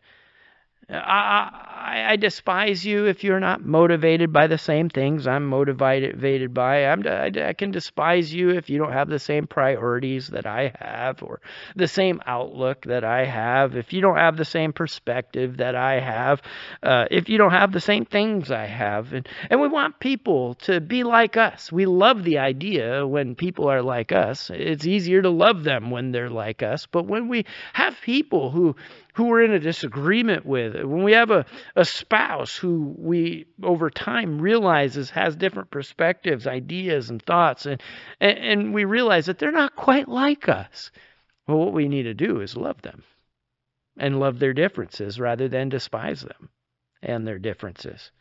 I, I, despise you if you're not motivated by the same things I'm motivated by. I'm, I, can despise you if you don't have the same priorities that I have or the same outlook that I have. If you don't have the same perspective that I have, uh, if you don't have the same things I have, and and we want people to be like us. We love the idea when people are like us. It's easier to love them when they're like us. But when we have people who who we're in a disagreement with, when we have a, a spouse who we over time realizes has different perspectives, ideas, and thoughts, and, and, and we realize that they're not quite like us, well, what we need to do is love them and love their differences rather than despise them and their differences.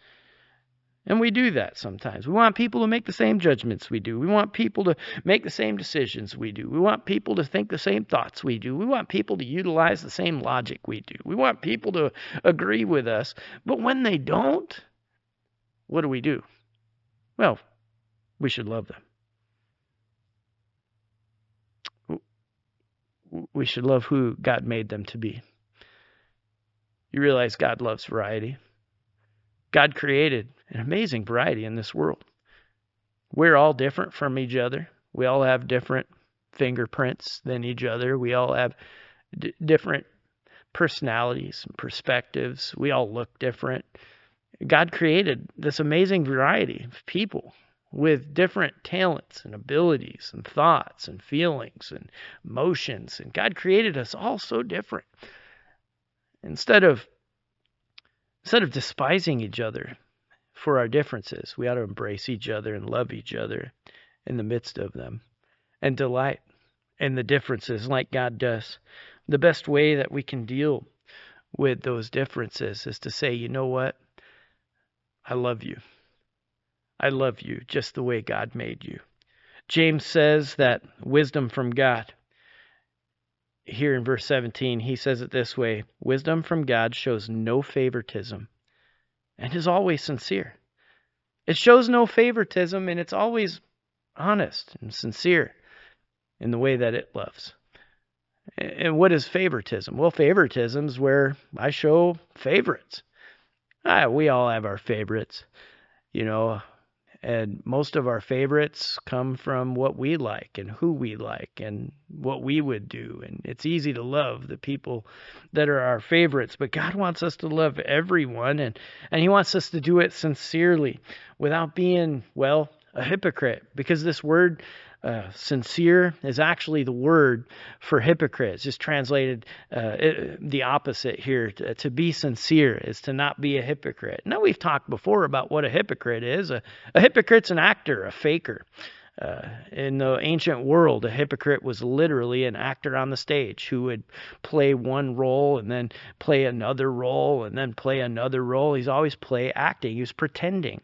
And we do that sometimes. We want people to make the same judgments we do. We want people to make the same decisions we do. We want people to think the same thoughts we do. We want people to utilize the same logic we do. We want people to agree with us. But when they don't, what do we do? Well, we should love them. We should love who God made them to be. You realize God loves variety. God created an amazing variety in this world. We're all different from each other. We all have different fingerprints than each other. We all have d- different personalities and perspectives. We all look different. God created this amazing variety of people with different talents and abilities and thoughts and feelings and emotions. And God created us all so different. Instead of instead of despising each other for our differences. We ought to embrace each other and love each other in the midst of them and delight in the differences like God does. The best way that we can deal with those differences is to say, you know what? I love you. I love you just the way God made you. James says that wisdom from God, here in verse 17, he says it this way Wisdom from God shows no favoritism and is always sincere. It shows no favoritism and it's always honest and sincere in the way that it loves. And what is favoritism? Well, favoritism is where I show favorites. Ah, we all have our favorites. You know, and most of our favorites come from what we like and who we like and what we would do. And it's easy to love the people that are our favorites, but God wants us to love everyone and, and He wants us to do it sincerely without being, well, a hypocrite. Because this word uh, sincere is actually the word for hypocrite. It's just translated uh, it, the opposite here. To, to, be sincere is to not be a hypocrite. Now, we've talked before about what a hypocrite is. A, a hypocrite's an actor, a faker. Uh, in the ancient world, a hypocrite was literally an actor on the stage who would play one role and then play another role and then play another role. He's always play acting. He was pretending.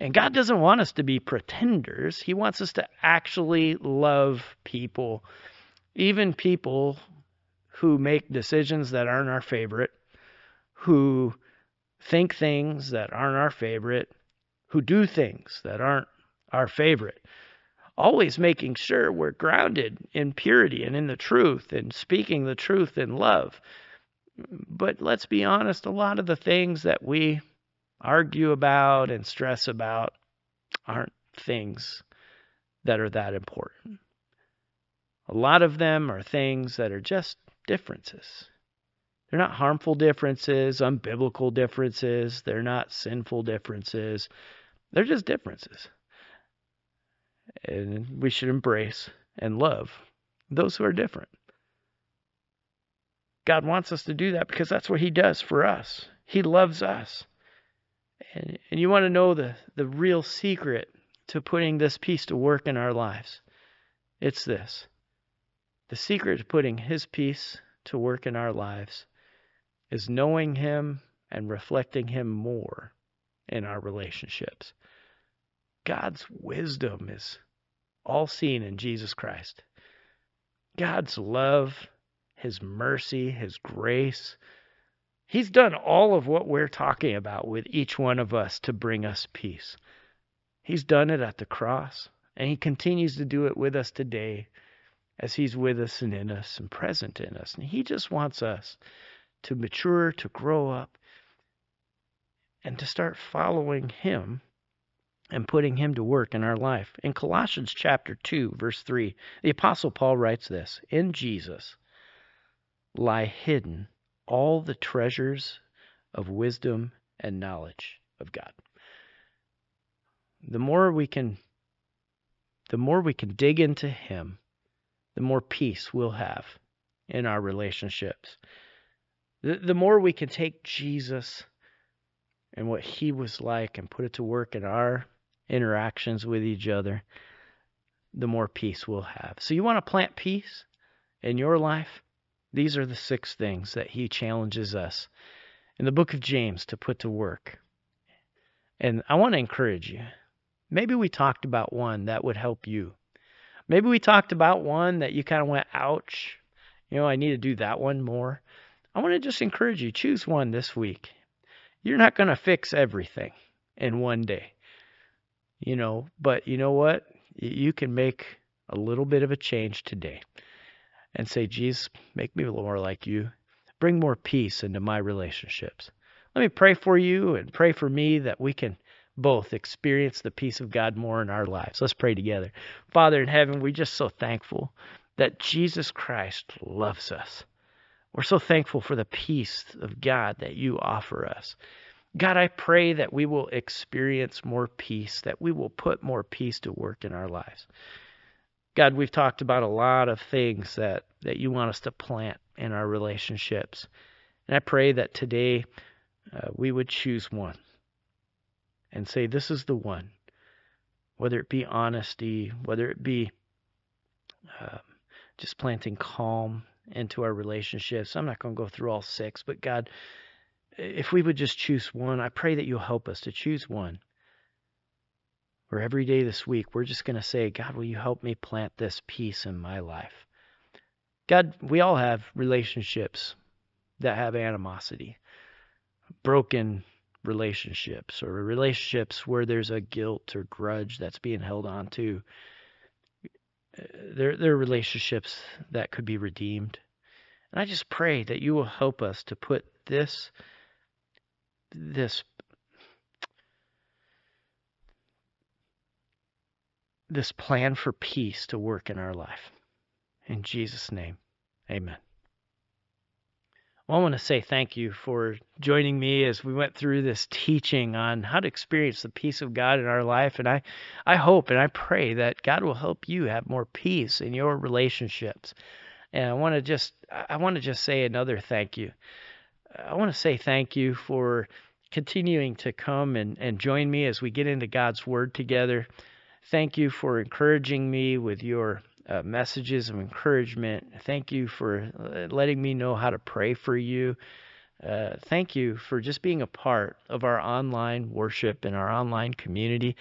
And God doesn't want us to be pretenders. He wants us to actually love people, even people who make decisions that aren't our favorite, who think things that aren't our favorite, who do things that aren't our favorite. Always making sure we're grounded in purity and in the truth and speaking the truth in love. But let's be honest, a lot of the things that we argue about and stress about aren't things that are that important. A lot of them are things that are just differences. They're not harmful differences, unbiblical differences, they're not sinful differences. They're just differences. And we should embrace and love those who are different. God wants us to do that because that's what He does for us. He loves us. And, and you want to know the, the real secret to putting this peace to work in our lives. It's this the secret to putting His peace to work in our lives is knowing Him and reflecting Him more in our relationships. God's wisdom is all seen in Jesus Christ. God's love, His mercy, His grace, He's done all of what we're talking about with each one of us to bring us peace. He's done it at the cross, and He continues to do it with us today as He's with us and in us and present in us. And He just wants us to mature, to grow up, and to start following Him and putting Him to work in our life. In Colossians chapter 2, verse 3, the Apostle Paul writes this In Jesus lie hidden all the treasures of wisdom and knowledge of God. The more we can the more we can dig into him, the more peace we'll have in our relationships. The, the more we can take Jesus and what he was like and put it to work in our interactions with each other, the more peace we'll have. So, you want to plant peace in your life? These are the six things that he challenges us in the book of James to put to work. And I want to encourage you. Maybe we talked about one that would help you. Maybe we talked about one that you kind of went, ouch, you know, I need to do that one more. I want to just encourage you choose one this week. You're not going to fix everything in one day, you know, but you know what? You can make a little bit of a change today and say, Jesus, make me more like you. Bring more peace into my relationships. Let me pray for you and pray for me that we can both experience the peace of God more in our lives. Let's pray together. Father in heaven, we're just so thankful that Jesus Christ loves us. We're so thankful for the peace of God that you offer us. God, I pray that we will experience more peace, that we will put more peace to work in our lives. God, we've talked about a lot of things that, that you want us to plant in our relationships. And I pray that today uh, we would choose one and say, This is the one. Whether it be honesty, whether it be um, just planting calm into our relationships. I'm not going to go through all six, but God, if we would just choose one, I pray that you'll help us to choose one. Or every day this week, we're just going to say, God, will you help me plant this peace in my life? God, we all have relationships that have animosity, broken relationships, or relationships where there's a guilt or grudge that's being held on to. There, there are relationships that could be redeemed. And I just pray that you will help us to put this this this plan for peace to work in our life. In Jesus' name, amen. Well, I want to say thank you for joining me as we went through this teaching on how to experience the peace of God in our life. And I, I hope and I pray that God will help you have more peace in your relationships. And I want to just, I want to just say another thank you. I want to say thank you for continuing to come and, and join me as we get into God's Word together. Thank you for encouraging me with your uh, messages of encouragement. Thank you for uh, letting me know how to pray for you. Uh, thank you for just being a part of our online worship and our online community.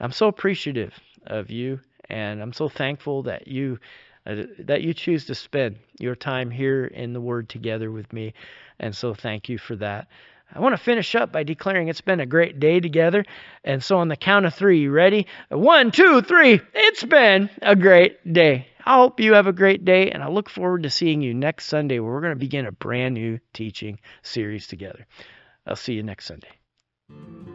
I'm so appreciative of you, and I'm so thankful that you uh, that you choose to spend your time here in the Word together with me. And so, thank you for that. I want to finish up by declaring it's been a great day together. And so, on the count of three, you ready? One, two, three. It's been a great day. I hope you have a great day, and I look forward to seeing you next Sunday where we're going to begin a brand new teaching series together. I'll see you next Sunday.